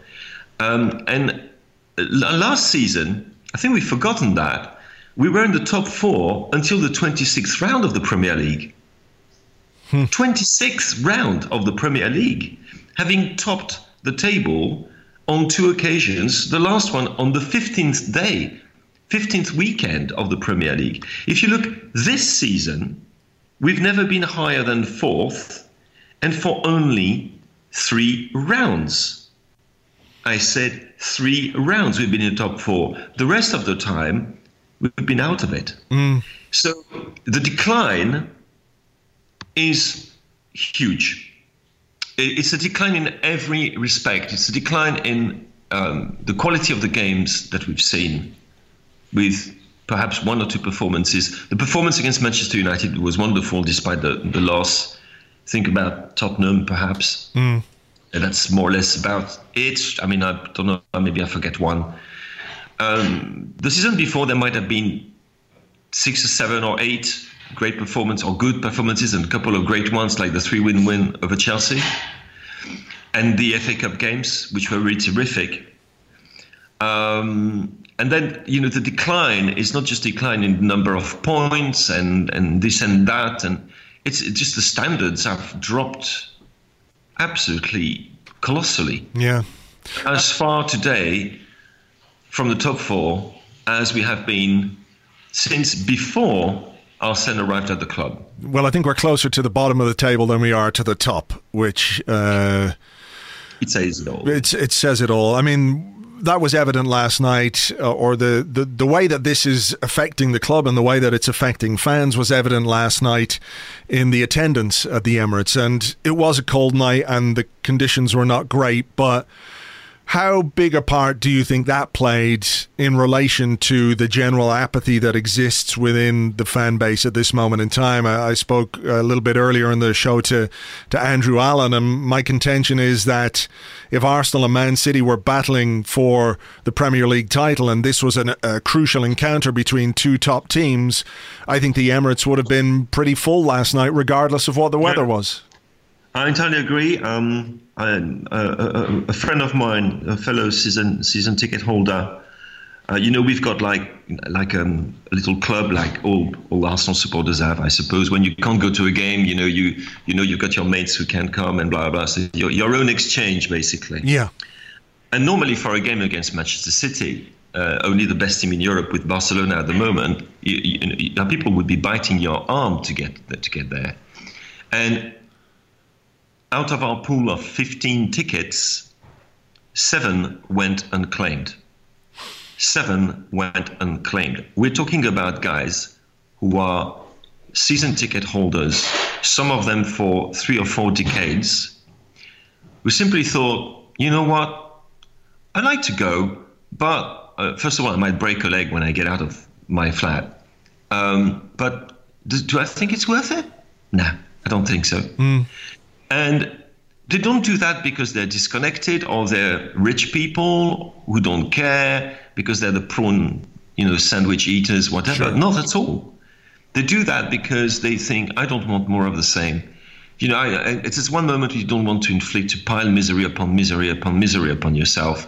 Um, and last season, I think we've forgotten that we were in the top four until the 26th round of the Premier League. Hmm. 26th round of the Premier League, having topped the table on two occasions, the last one on the 15th day, 15th weekend of the Premier League. If you look this season, we've never been higher than fourth, and for only three rounds. I said three rounds we've been in the top four. The rest of the time, we've been out of it. Mm. So the decline is huge. It's a decline in every respect. It's a decline in um, the quality of the games that we've seen, with perhaps one or two performances. The performance against Manchester United was wonderful despite the, the loss. Think about Tottenham, perhaps. Mm. And that's more or less about it. I mean, I don't know, maybe I forget one. Um, the season before, there might have been six or seven or eight great performances or good performances and a couple of great ones, like the three win win over Chelsea and the FA Cup games, which were really terrific. Um, and then, you know, the decline is not just decline in the number of points and, and this and that. And it's, it's just the standards have dropped absolutely colossally. Yeah. As far today from the top four as we have been since before Arsene arrived at the club. Well, I think we're closer to the bottom of the table than we are to the top, which uh, it says it all. it says it all. I mean. That was evident last night, uh, or the, the, the way that this is affecting the club and the way that it's affecting fans was evident last night in the attendance at the Emirates. And it was a cold night, and the conditions were not great, but how big a part do you think that played in relation to the general apathy that exists within the fan base at this moment in time? I, I, spoke a little bit earlier in the show to, to Andrew Allen, and my contention is that if Arsenal and Man City were battling for the Premier League title and this was an, a crucial encounter between two top teams, I think the Emirates would have been pretty full last night, regardless of what the weather was. I entirely agree. Um, I, uh, a, a, friend of mine, a fellow season season ticket holder, uh, you know, we've got like like um, a little club like all all Arsenal supporters have, I suppose. When you can't go to a game, you know, you you know you've got your mates who can't come and blah blah. So your your own exchange basically. Yeah. And normally for a game against Manchester City, uh, only the best team in Europe with Barcelona at the moment, you, you, you, people would be biting your arm to get to get there. And out of our pool of 15 tickets, seven went unclaimed. Seven went unclaimed. We're talking about guys who are season ticket holders, some of them for three or four decades, who simply thought, you know what, I'd like to go, but uh, first of all, I might break a leg when I get out of my flat. Um, but do, do, I think it's worth it? Nah, I don't think so. Mm. And they don't do that because they're disconnected or they're rich people who don't care because they're the prawn, you know, sandwich eaters, whatever. Sure. Not at all. They do that because they think, I don't want more of the same. You know, I, I, it's just one moment you don't want to inflict, to pile misery upon misery upon misery upon yourself.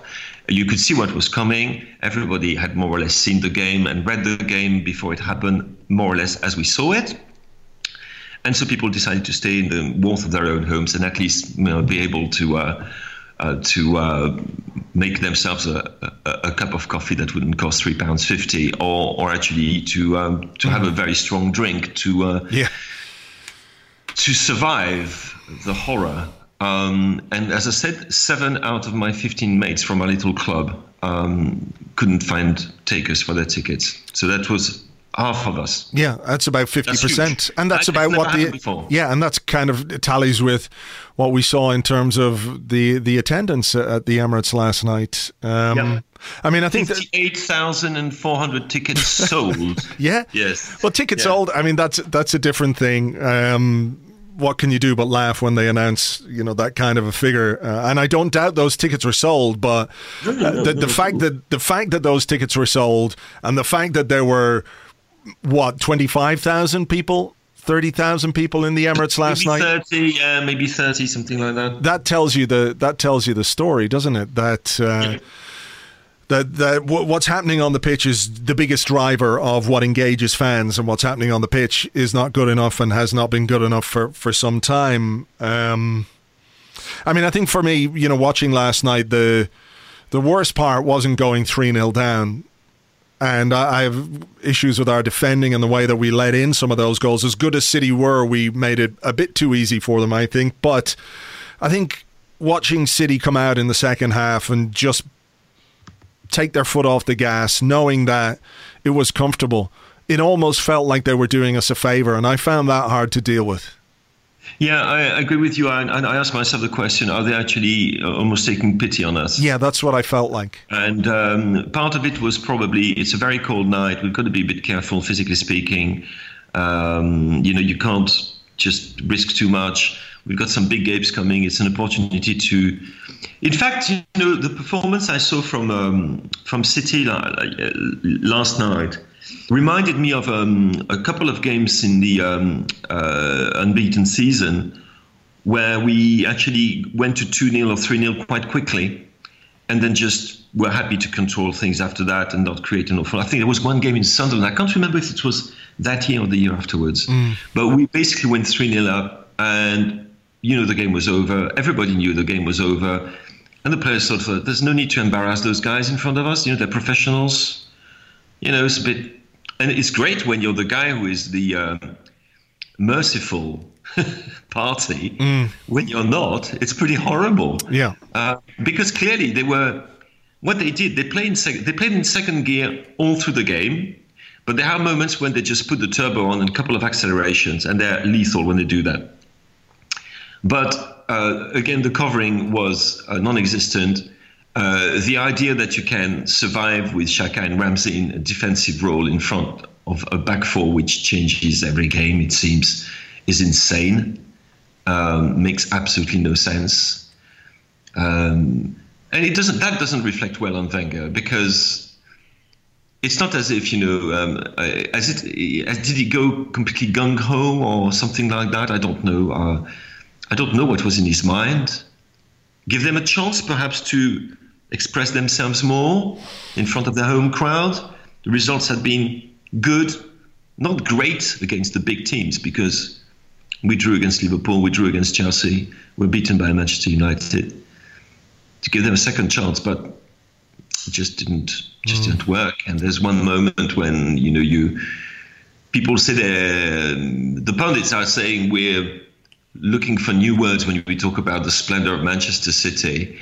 You could see what was coming. Everybody had more or less seen the game and read the game before it happened, more or less as we saw it. And so people decided to stay in the warmth of their own homes and at least you know, be able to uh, uh, to uh, make themselves a, a, a, cup of coffee that wouldn't cost three pounds fifty, or or actually to um, to have a mm-hmm. very strong drink to uh, yeah. to survive the horror. Um, and as I said, seven out of my 15 mates from our little club um, couldn't find takers for their tickets. So that was half of us. Yeah, that's about fifty percent, and that's about what the before. yeah, and that's kind of tallies with what we saw in terms of the the attendance at the Emirates last night. Um, yeah. I mean, I think eight thousand and four hundred tickets sold. yeah. Yes. Well, tickets yeah. sold. I mean, that's that's a different thing. Um, what can you do but laugh when they announce you know that kind of a figure? Uh, and I don't doubt those tickets were sold, but uh, the, the fact that the fact that those tickets were sold and the fact that there were what twenty five thousand people. 30,000 people in the Emirates last maybe night? 30 yeah maybe 30 something like that. That tells you the that tells you the story doesn't it? That uh, yeah. that that what's happening on the pitch is the biggest driver of what engages fans, and what's happening on the pitch is not good enough and has not been good enough for for some time. Um, I mean, I think for me, you know, watching last night, the the worst part wasn't going three 0 down and I have issues with our defending and the way that we let in some of those goals. As good as City were, we made it a bit too easy for them, I think. But I think watching City come out in the second half and just take their foot off the gas, knowing that it was comfortable, it almost felt like they were doing us a favor. And I found that hard to deal with. Yeah, I agree with you. And I, I asked myself the question: Are they actually uh, almost taking pity on us? Yeah, that's what I felt like. And um, part of it was probably it's a very cold night. We've got to be a bit careful, physically speaking. Um, you know, you can't just risk too much. We've got some big games coming. It's an opportunity to, in fact, you know, the performance I saw from um, from City last night reminded me of um, a couple of games in the um, uh, unbeaten season where we actually went to 2 0 or 3 0 quite quickly and then just were happy to control things after that and not create an awful. I think there was one game in Sunderland. I can't remember if it was that year or the year afterwards. Mm. But we basically went 3 0 up and, you know, the game was over. Everybody knew the game was over. And the players sort of thought, there's no need to embarrass those guys in front of us. You know, they're professionals. You know, it's a bit and it's great when you're the guy who is the um, merciful party. Mm. When you're not, it's pretty horrible. Yeah. Uh, because clearly they were what they did. They played in sec- they played in second gear all through the game, but there are moments when they just put the turbo on and a couple of accelerations, and they're lethal when they do that. But uh, again, the covering was uh, non-existent. Uh, the idea that you can survive with Xhaka and Ramsey in a defensive role in front of a back four, which changes every game, it seems, is insane. Um, makes absolutely no sense. Um, and it doesn't. That doesn't reflect well on Wenger because it's not as if you know, um, uh, as it as did he go completely gung ho or something like that. I don't know. Uh, I don't know what was in his mind. Give them a chance, perhaps, to express themselves more in front of their home crowd. The results have been good, not great against the big teams because we drew against Liverpool, we drew against Chelsea, we're beaten by Manchester United. To give them a second chance, but it just didn't just mm. didn't work. And there's one moment when you know you people say the pundits are saying we're looking for new words when we talk about the splendor of Manchester City.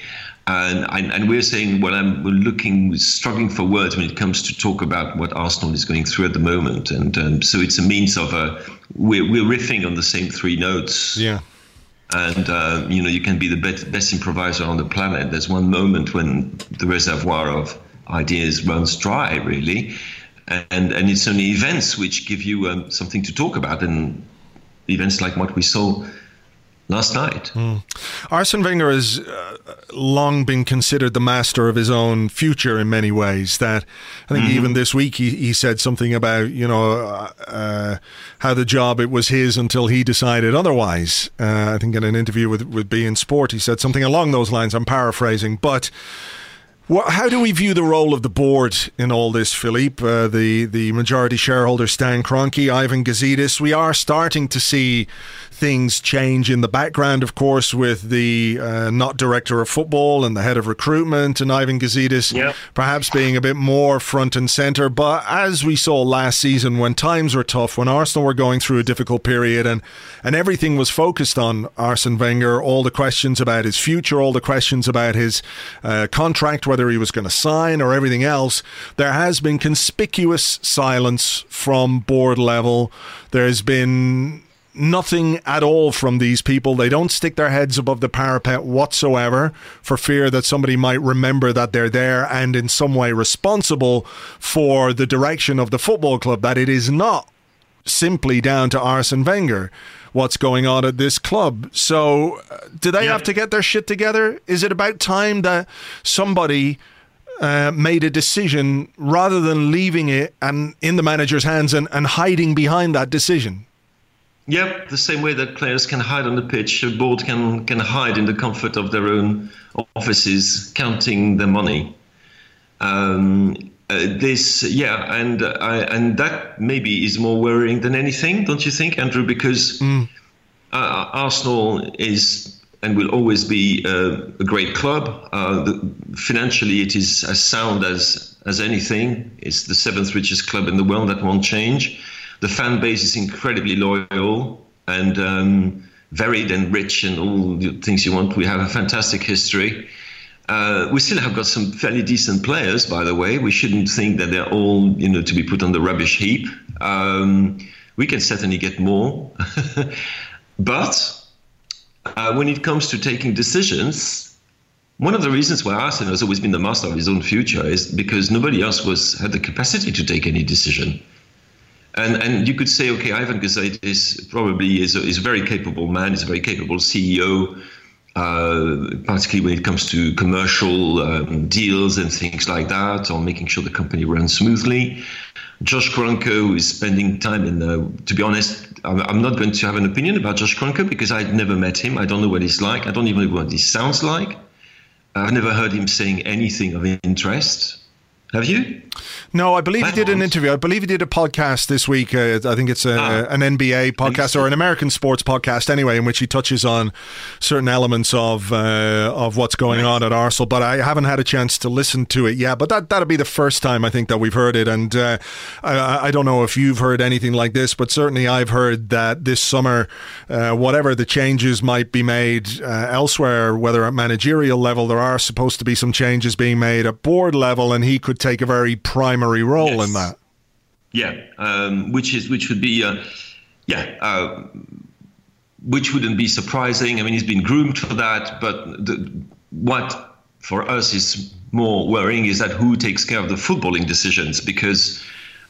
And, and, we're saying, well, I'm we're looking, struggling for words when it comes to talk about what Arsenal is going through at the moment. And um, so it's a means of, a, we're, we're riffing on the same three notes. Yeah. And, uh, you know, you can be the best, best improviser on the planet. There's one moment when the reservoir of ideas runs dry, really. And, and it's only events which give you um, something to talk about. And events like what we saw last night. Mm. Arsene Wenger has uh, long been considered the master of his own future in many ways. That I think mm-hmm. even this week he, he said something about you know uh, uh, how the job it was his until he decided otherwise. Uh, I think in an interview with with beIN Sport he said something along those lines. I'm paraphrasing, but Well, how do we view the role of the board in all this, Philippe? Uh, the the majority shareholder Stan Kroenke, Ivan Gazidis. We are starting to see things change in the background, of course, with the uh, not director of football and the head of recruitment, and Ivan Gazidis yep. perhaps being a bit more front and centre. But as we saw last season, when times were tough, when Arsenal were going through a difficult period, and and everything was focused on Arsene Wenger, all the questions about his future, all the questions about his uh, contract, whether whether he was going to sign or everything else, there has been conspicuous silence from board level. There's been nothing at all from these people. They don't stick their heads above the parapet whatsoever for fear that somebody might remember that they're there and in some way responsible for the direction of the football club, that it is not simply down to Arsene Wenger what's going on at this club. So, uh, do they yeah. have to get their shit together? Is it about time that somebody uh, made a decision rather than leaving it and in the manager's hands and, and hiding behind that decision? Yep, the same way that players can hide on the pitch, a board can can hide in the comfort of their own offices, counting their money. Um, uh, this, yeah, and uh, and that maybe is more worrying than anything, don't you think, Andrew? Because mm. uh, Arsenal is and will always be uh, a great club. Uh, the, financially, it is as sound as as anything. It's the seventh richest club in the world. That won't change. The fan base is incredibly loyal and um, varied and rich, and all the things you want. We have a fantastic history. Uh, we still have got some fairly decent players, by the way. We shouldn't think that they're all, you know, to be put on the rubbish heap. Um, we can certainly get more, but uh, when it comes to taking decisions, one of the reasons why Arsenal has always been the master of his own future is because nobody else was had the capacity to take any decision. And and you could say, okay, Ivan Gazidis probably is a, is a very capable man, is a very capable CEO uh, particularly when it comes to commercial um, deals and things like that, or making sure the company runs smoothly. Josh Kroenke is spending time in, uh, to be honest, I'm, I'm, not going to have an opinion about Josh Kroenke because I've never met him. I don't know what he's like. I don't even know what he sounds like. I've never heard him saying anything of interest. Have you? No, I believe he did an interview. I believe he did a podcast this week. Uh, I think it's a, ah. an NBA podcast or an American sports podcast, anyway, in which he touches on certain elements of uh, of what's going on at Arsenal. But I haven't had a chance to listen to it yet. But that that'll be the first time I think that we've heard it. And uh, I, I, don't know if you've heard anything like this, but certainly I've heard that this summer, uh, whatever the changes might be made uh, elsewhere, whether at managerial level, there are supposed to be some changes being made at board level, and he could take a very primary role yes. in that. Yeah, um, which is which would be, uh, yeah, uh, which wouldn't be surprising. I mean, he's been groomed for that. But the, what for us is more worrying is that who takes care of the footballing decisions because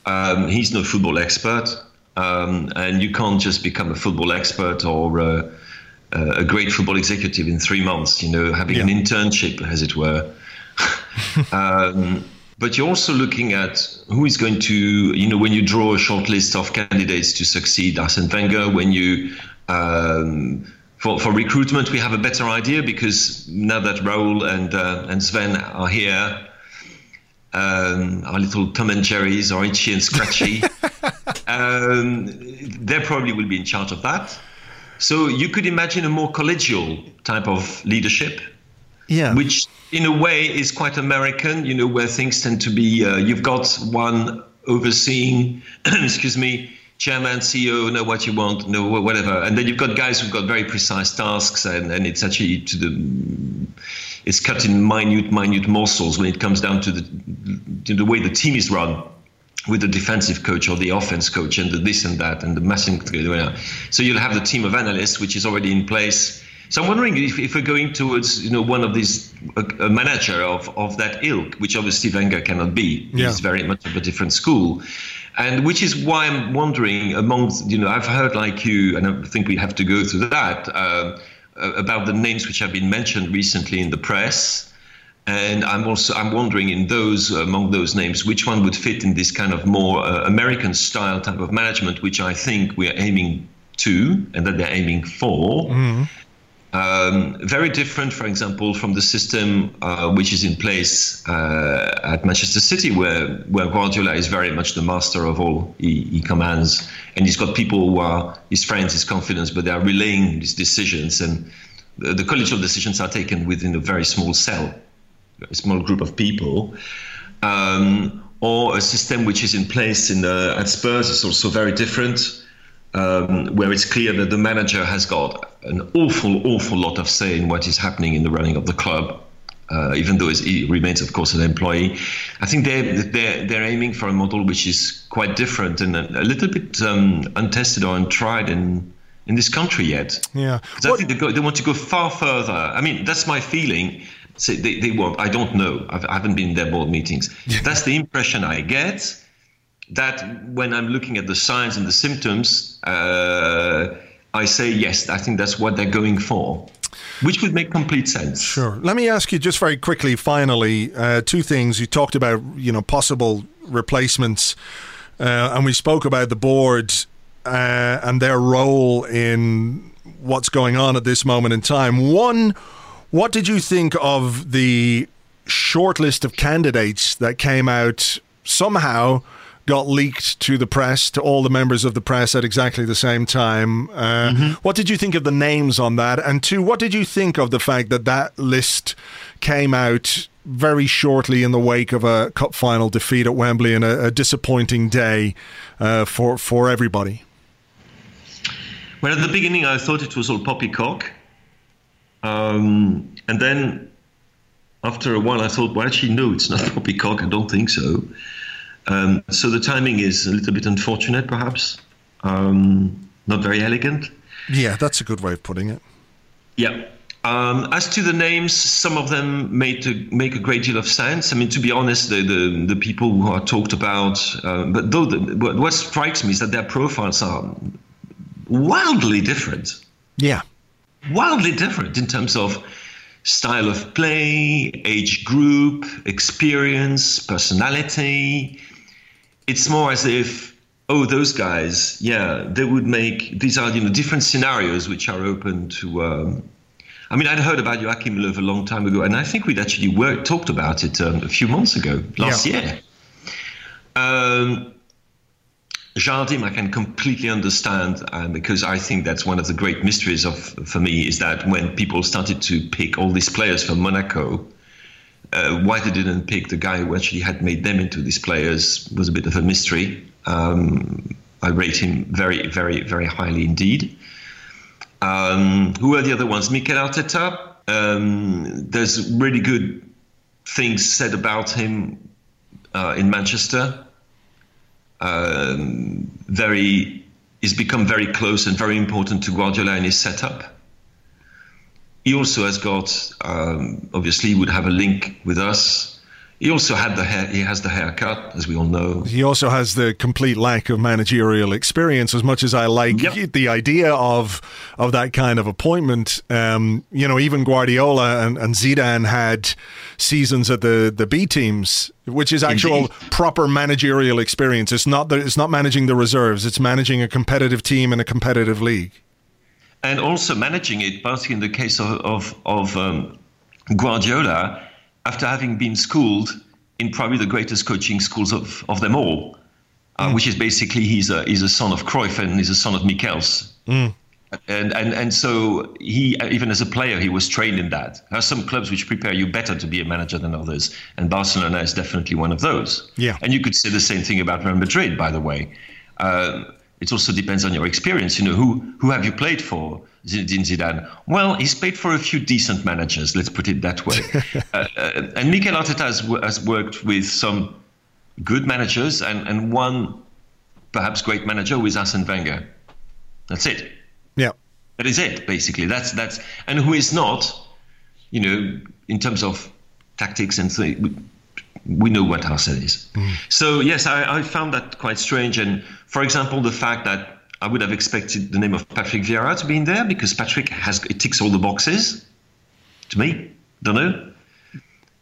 um, he's no football expert, um, and you can't just become a football expert or. Uh, a great football executive in three months, you know, having yeah. an internship, as it were. um, but you're also looking at who is going to, you know, when you draw a short list of candidates to succeed Arsene Wenger, when you um, for, for recruitment, we have a better idea because now that Raul and uh, and Sven are here, um, our little Tom and Jerry's are itchy and scratchy. um, they probably will be in charge of that. So you could imagine a more collegial type of leadership yeah. which in a way is quite American, you know, where things tend to be uh, you've got one overseeing, excuse me, chairman, CEO, know what you want, know whatever. And then you've got guys who've got very precise tasks and, and it's actually to the it's cut in minute, minute morsels when it comes down to the to the way the team is run with the defensive coach or the offense coach and the this and that and the massing so you'll have the team of analysts which is already in place so I'm wondering if, if we're going towards you know one of these a, a, manager of, of that ilk, which obviously Wenger cannot be. Yeah. He's very much of a different school, and which is why I'm wondering among you know I've heard like you, and I think we have to go through that uh, about the names which have been mentioned recently in the press. And I'm also I'm wondering in those among those names which one would fit in this kind of more uh, American style type of management, which I think we are aiming to and that they're aiming for. Mm-hmm Um, very different, for example, from the system uh, which is in place uh, at Manchester City, where where Guardiola is very much the master of all he, he, commands, and he's got people who are his friends, his confidants, but they are relaying his decisions, and the, the collegial decisions are taken within a very small cell, a small group of people. Um, or a system which is in place in the, at Spurs is also very different um, where it's clear that the manager has got an awful, awful lot of say in what is happening in the running of the club. Uh, even though he remains, of course, an employee, I think they're, they're, they're aiming for a model which is quite different and a, a little bit um, untested or untried in in this country yet. Yeah, I think they, go, they want to go far further. I mean, that's my feeling. So they, they want. I don't know. I've, I haven't been in their board meetings. that's the impression I get that when I'm looking at the signs and the symptoms, uh, I say yes. I think that's what they're going for. Which would make complete sense. Sure. Let me ask you just very quickly, finally, uh, two things. You talked about, you know, possible replacements, uh, and we spoke about the board uh, and their role in what's going on at this moment in time. One, what did you think of the short list of candidates that came out somehow? Got leaked to the press, to all the members of the press at exactly the same time. Uh, mm-hmm. What did you think of the names on that? And two, what did you think of the fact that that list came out very shortly in the wake of a cup final defeat at Wembley and a, a disappointing day uh, for for everybody? Well, at the beginning, I thought it was all poppycock, um, and then after a while, I thought, well, actually, no, it's not poppycock. I don't think so. Um, so the timing is a little bit unfortunate, perhaps, um, not very elegant. Yeah, that's a good way of putting it. Yeah. Um, as to the names, some of them made to make a great deal of sense. I mean, to be honest, the the, the people who are talked about, uh, but though the, what, what strikes me is that their profiles are wildly different. Yeah, wildly different in terms of style of play, age group, experience, personality it's more as if oh those guys yeah they would make these are you know different scenarios which are open to um, I mean, I'd heard about Joachim Löw a long time ago, and I think we'd actually worked, talked about it um, a few months ago, last yeah. year. Um, Jardim, I can completely understand uh, because I think that's one of the great mysteries of for me is that when people started to pick all these players from Monaco, uh, why they didn't pick the guy who actually had made them into these players was a bit of a mystery. Um, I rate him very, very, very highly indeed. Um, who are the other ones? Mikel Arteta. Um, there's really good things said about him uh, in Manchester. Um, very, he's become very close and very important to Guardiola in his setup. He also has got, um, obviously, would have a link with us. He also had the hair. He has the haircut, as we all know. He also has the complete lack of managerial experience. As much as I like yep. the idea of of that kind of appointment, um, you know, even Guardiola and, and Zidane had seasons at the the B teams, which is actual Indeed. proper managerial experience. It's not the, it's not managing the reserves. It's managing a competitive team in a competitive league and also managing it, particularly in the case of of, of um, Guardiola, after having been schooled in probably the greatest coaching schools of, of them all, uh, mm. which is basically he's a he's a son of Cruyff and he's a son of Michels. Mm. And, and and so he even as a player he was trained in that. There are some clubs which prepare you better to be a manager than others, and Barcelona is definitely one of those. Yeah. And you could say the same thing about Real Madrid, by the way. Uh, it also depends on your experience. You know, who who have you played for? Zinedine Zidane. Well, he's played for a few decent managers. Let's put it that way. uh, uh, and Mikel Arteta has, has, worked with some good managers and, and one perhaps great manager with Arsene Wenger. That's it. Yeah. That is it, basically. That's that's and who is not, you know, in terms of tactics and th- we know what Arsene is. Mm. So yes, I, I found that quite strange. And for example, the fact that I would have expected the name of Patrick Vieira to be in there because Patrick has it ticks all the boxes. To me, don't know.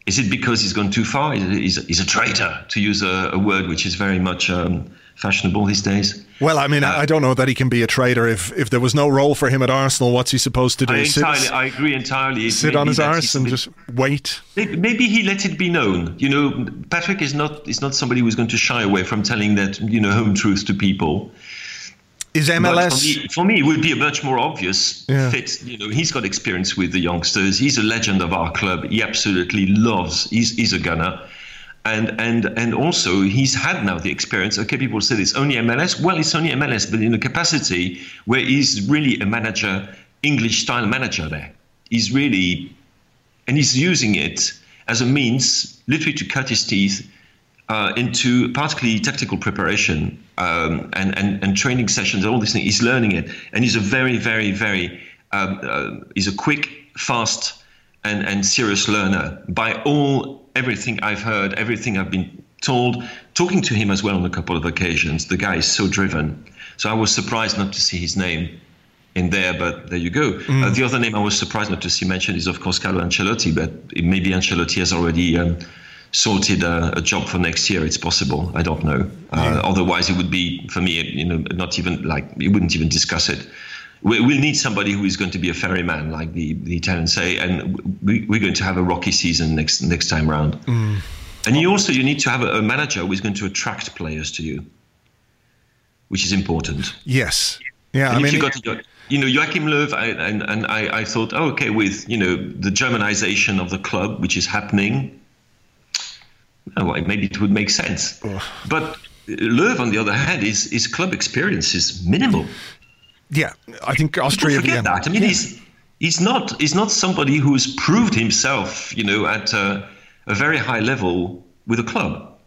Is it because he's gone too far? He's, he's a traitor, to use a, a word which is very much um, fashionable these days. Well, I mean, uh, I don't know that he can be a traitor if if there was no role for him at Arsenal. What's he supposed to do? I entirely, sit, I agree entirely. Sit on his arse and just wait. Maybe he let it be known. You know, Patrick is not is not somebody who's going to shy away from telling that you know home truth to people. Is MLS for me, for me, it would be a much more obvious yeah. fit. You know, he's got experience with the youngsters. He's a legend of our club. He absolutely loves. He's he's a gunner and and and also he's had now the experience. Okay, people say it's only MLS. Well, it's only MLS, but in a capacity where he's really a manager, English style manager. There, he's really, and he's using it as a means, literally, to cut his teeth uh, into particularly tactical preparation um, and, and and training sessions. All these things. He's learning it, and he's a very, very, very. Um, uh, he's a quick, fast, and and serious learner by all everything I've heard, everything I've been told, talking to him as well on a couple of occasions. The guy is so driven. So I was surprised not to see his name in there, but there you go. Mm. Uh, the other name I was surprised not to see mentioned is, of course, Carlo Ancelotti, but maybe Ancelotti has already um, sorted a, a, job for next year. It's possible. I don't know. Uh, Otherwise, it would be, for me, you know, not even like, we wouldn't even discuss it we, will need somebody who is going to be a ferryman, like the, the Italians say, and we, are going to have a rocky season next next time round. Mm. And you also you need to have a, a, manager who is going to attract players to you, which is important. Yes. Yeah. And I mean, you got to, you know Joachim Löw, I, and and I, I thought, oh, okay, with you know the Germanization of the club, which is happening, well, maybe it would make sense. Oh. But Löw, on the other hand, is his club experience is minimal. Yeah, I think Austria. Forget that. I mean, yeah. he's he's not he's not somebody who's proved himself, you know, at a, a very high level with a club,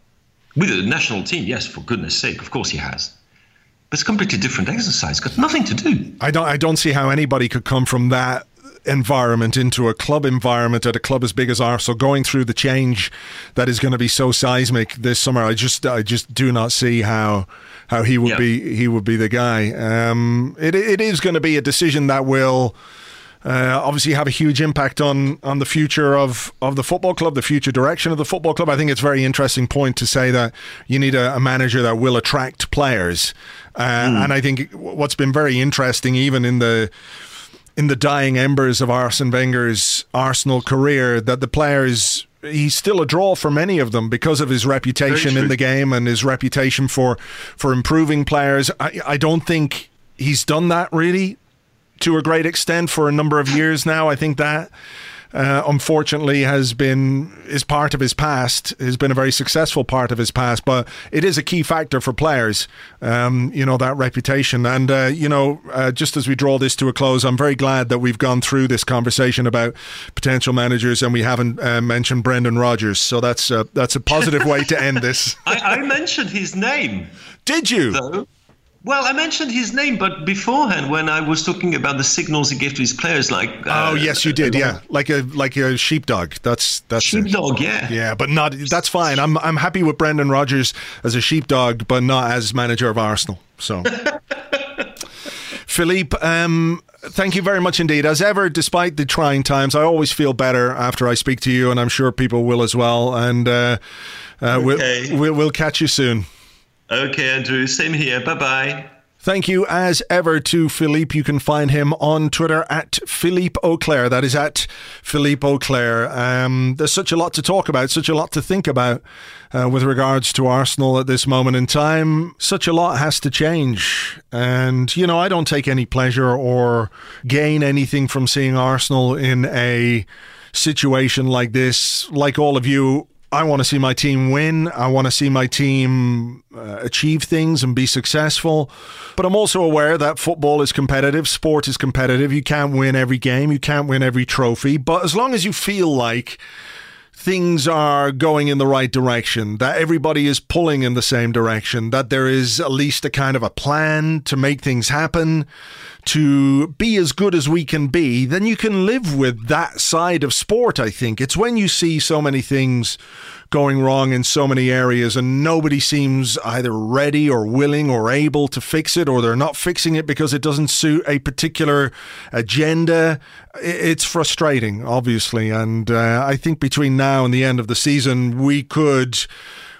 with a national team. Yes, for goodness' sake, of course he has. But it's a completely different exercise. Got nothing to do. I don't. I don't see how anybody could come from that environment into a club environment at a club as big as Arsenal, going through the change that is going to be so seismic this summer. I just, I just do not see how how he would yeah. be he would be the guy. Um, it it is going to be a decision that will. Uh, obviously have a huge impact on on the future of, of the football club, the future direction of the football club. I think it's a very interesting point to say that you need a, a manager that will attract players, uh, mm. and I think what's been very interesting, even in the in the dying embers of Arsene Wenger's Arsenal career, that the players he's still a draw for many of them because of his reputation in the game and his reputation for for improving players. I, I don't think he's done that really to a great extent for a number of years now. I think that uh, unfortunately has been is part of his past has been a very successful part of his past but it is a key factor for players um, you know that reputation. And uh, you know uh, just as we draw this to a close I'm very glad that we've gone through this conversation about potential managers and we haven't uh, mentioned Brendan Rodgers. So that's that's a positive way to end this. I, I mentioned his name. Did you? Though well, I mentioned his name, but beforehand, when I was talking about the signals he gave to his players, like uh, oh yes, you did, yeah, like a like a sheepdog. That's that's sheepdog, it. yeah, yeah, but not. That's fine. I'm I'm happy with Brendan Rodgers as a sheepdog, but not as manager of Arsenal. So, Philippe, um, thank you very much indeed. As ever, despite the trying times, I always feel better after I speak to you, and I'm sure people will as well. And uh, uh, okay. we'll, we'll we'll catch you soon. Okay, Andrew. Same here. Bye bye. Thank you as ever to Philippe. You can find him on Twitter at Philippe Auclair. That is at Philippe Auclair. Um, there's such a lot to talk about, such a lot to think about uh, with regards to Arsenal at this moment in time. Such a lot has to change. And, you know, I don't take any pleasure or gain anything from seeing Arsenal in a situation like this. Like all of you, I want to see my team win. I want to see my team uh, achieve things and be successful. But I'm also aware that football is competitive, sport is competitive. You can't win every game, you can't win every trophy. But as long as you feel like things are going in the right direction, that everybody is pulling in the same direction, that there is at least a kind of a plan to make things happen, to be as good as we can be, then you can live with that side of sport, I think. It's when you see so many things going wrong in so many areas and nobody seems either ready or willing or able to fix it or they're not fixing it because it doesn't suit a particular agenda. It's frustrating, obviously. And uh, I think between now and the end of the season, we could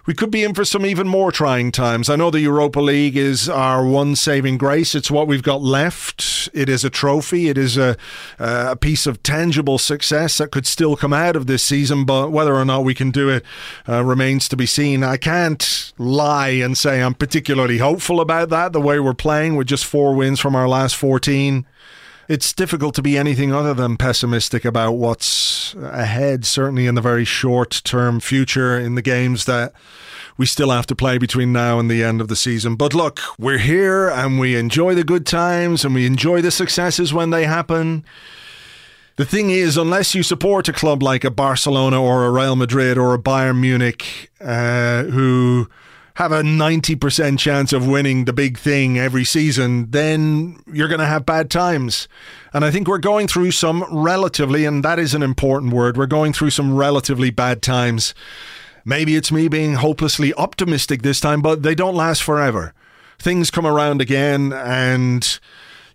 we could be in for some even more trying times. I know the Europa League is our one saving grace. It's what we've got left. It is a trophy. It is a, a piece of tangible success that could still come out of this season, but whether or not we can do it uh, remains to be seen. I can't lie and say I'm particularly hopeful about that, the way we're playing with just four wins from our last 14 it's difficult to be anything other than pessimistic about what's ahead, certainly in the very short term future in the games that we still have to play between now and the end of the season. But look, we're here and we enjoy the good times and we enjoy the successes when they happen. The thing is, unless you support a club like a Barcelona or a Real Madrid or a Bayern Munich, uh, who have a 90% chance of winning the big thing every season, then you're going to have bad times. And I think we're going through some relatively, and that is an important word, we're going through some relatively bad times. Maybe it's me being hopelessly optimistic this time, but they don't last forever. Things come around again, and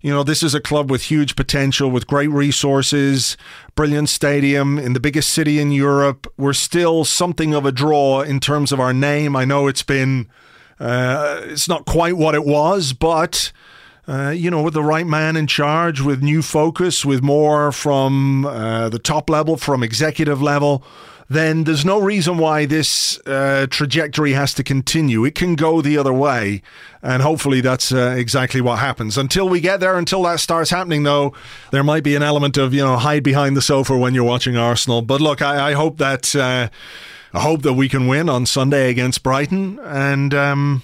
you know, this is a club with huge potential, with great resources, brilliant stadium in the biggest city in Europe. We're still something of a draw in terms of our name. I know it's been, uh, it's not quite what it was, but. Uh, you know, with the right man in charge, with new focus, with more from uh, the top level, from executive level, then there's no reason why this uh, trajectory has to continue. It can go the other way, and hopefully that's uh, exactly what happens. Until we get there, until that starts happening, though, there might be an element of you know hide behind the sofa when you're watching Arsenal. But look, I, I hope that uh, I hope that we can win on Sunday against Brighton, and um,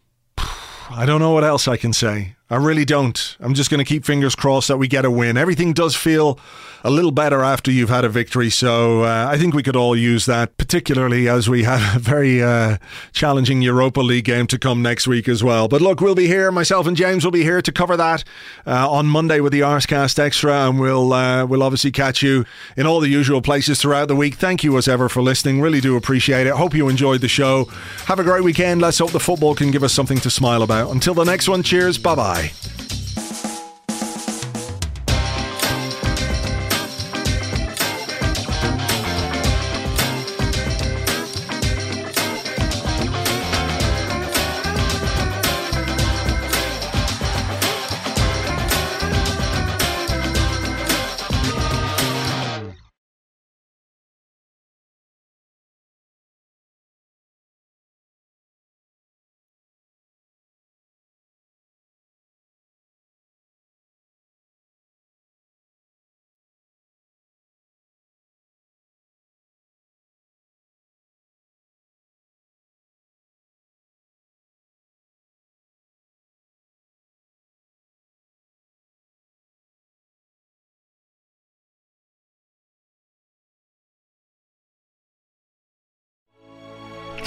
I don't know what else I can say. I really don't. I'm just going to keep fingers crossed that we get a win. Everything does feel a little better after you've had a victory, so uh, I think we could all use that, particularly as we have a very uh, challenging Europa League game to come next week as well. But look, we'll be here. Myself and James will be here to cover that uh, on Monday with the Arscast Extra, and we'll uh, we'll obviously catch you in all the usual places throughout the week. Thank you as ever for listening. Really do appreciate it. Hope you enjoyed the show. Have a great weekend. Let's hope the football can give us something to smile about. Until the next one, cheers. Bye bye bye.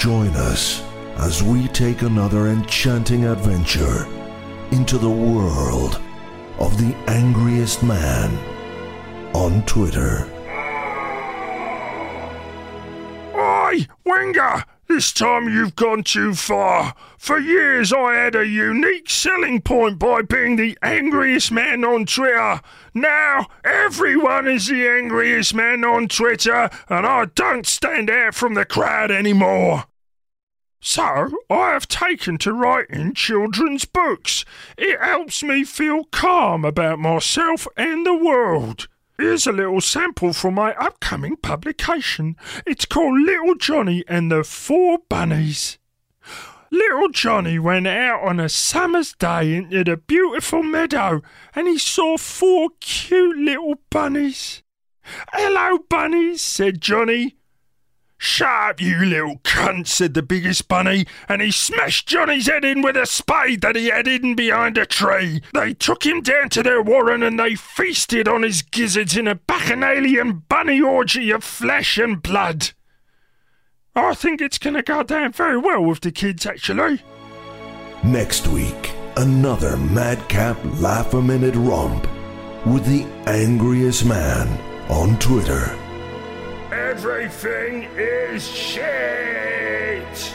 Join us as we take another enchanting adventure into the world of the angriest man on Twitter. Oi, Wenger! This time you've gone too far. For years I had a unique selling point by being the angriest man on Twitter. Now everyone is the angriest man on Twitter, and I don't stand out from the crowd anymore. So, I have taken to writing children's books. It helps me feel calm about myself and the world. Here's a little sample from my upcoming publication. It's called Little Johnny and the Four Bunnies. Little Johnny went out on a summer's day into the beautiful meadow and he saw four cute little bunnies. Hello, bunnies, said Johnny. Shut up, you little cunt, said the biggest bunny, and he smashed Johnny's head in with a spade that he had hidden behind a tree. They took him down to their warren and they feasted on his gizzards in a bacchanalian bunny orgy of flesh and blood. I think it's going to go down very well with the kids, actually. Next week another madcap laugh a minute romp with the angriest man on Twitter. Everything is shit!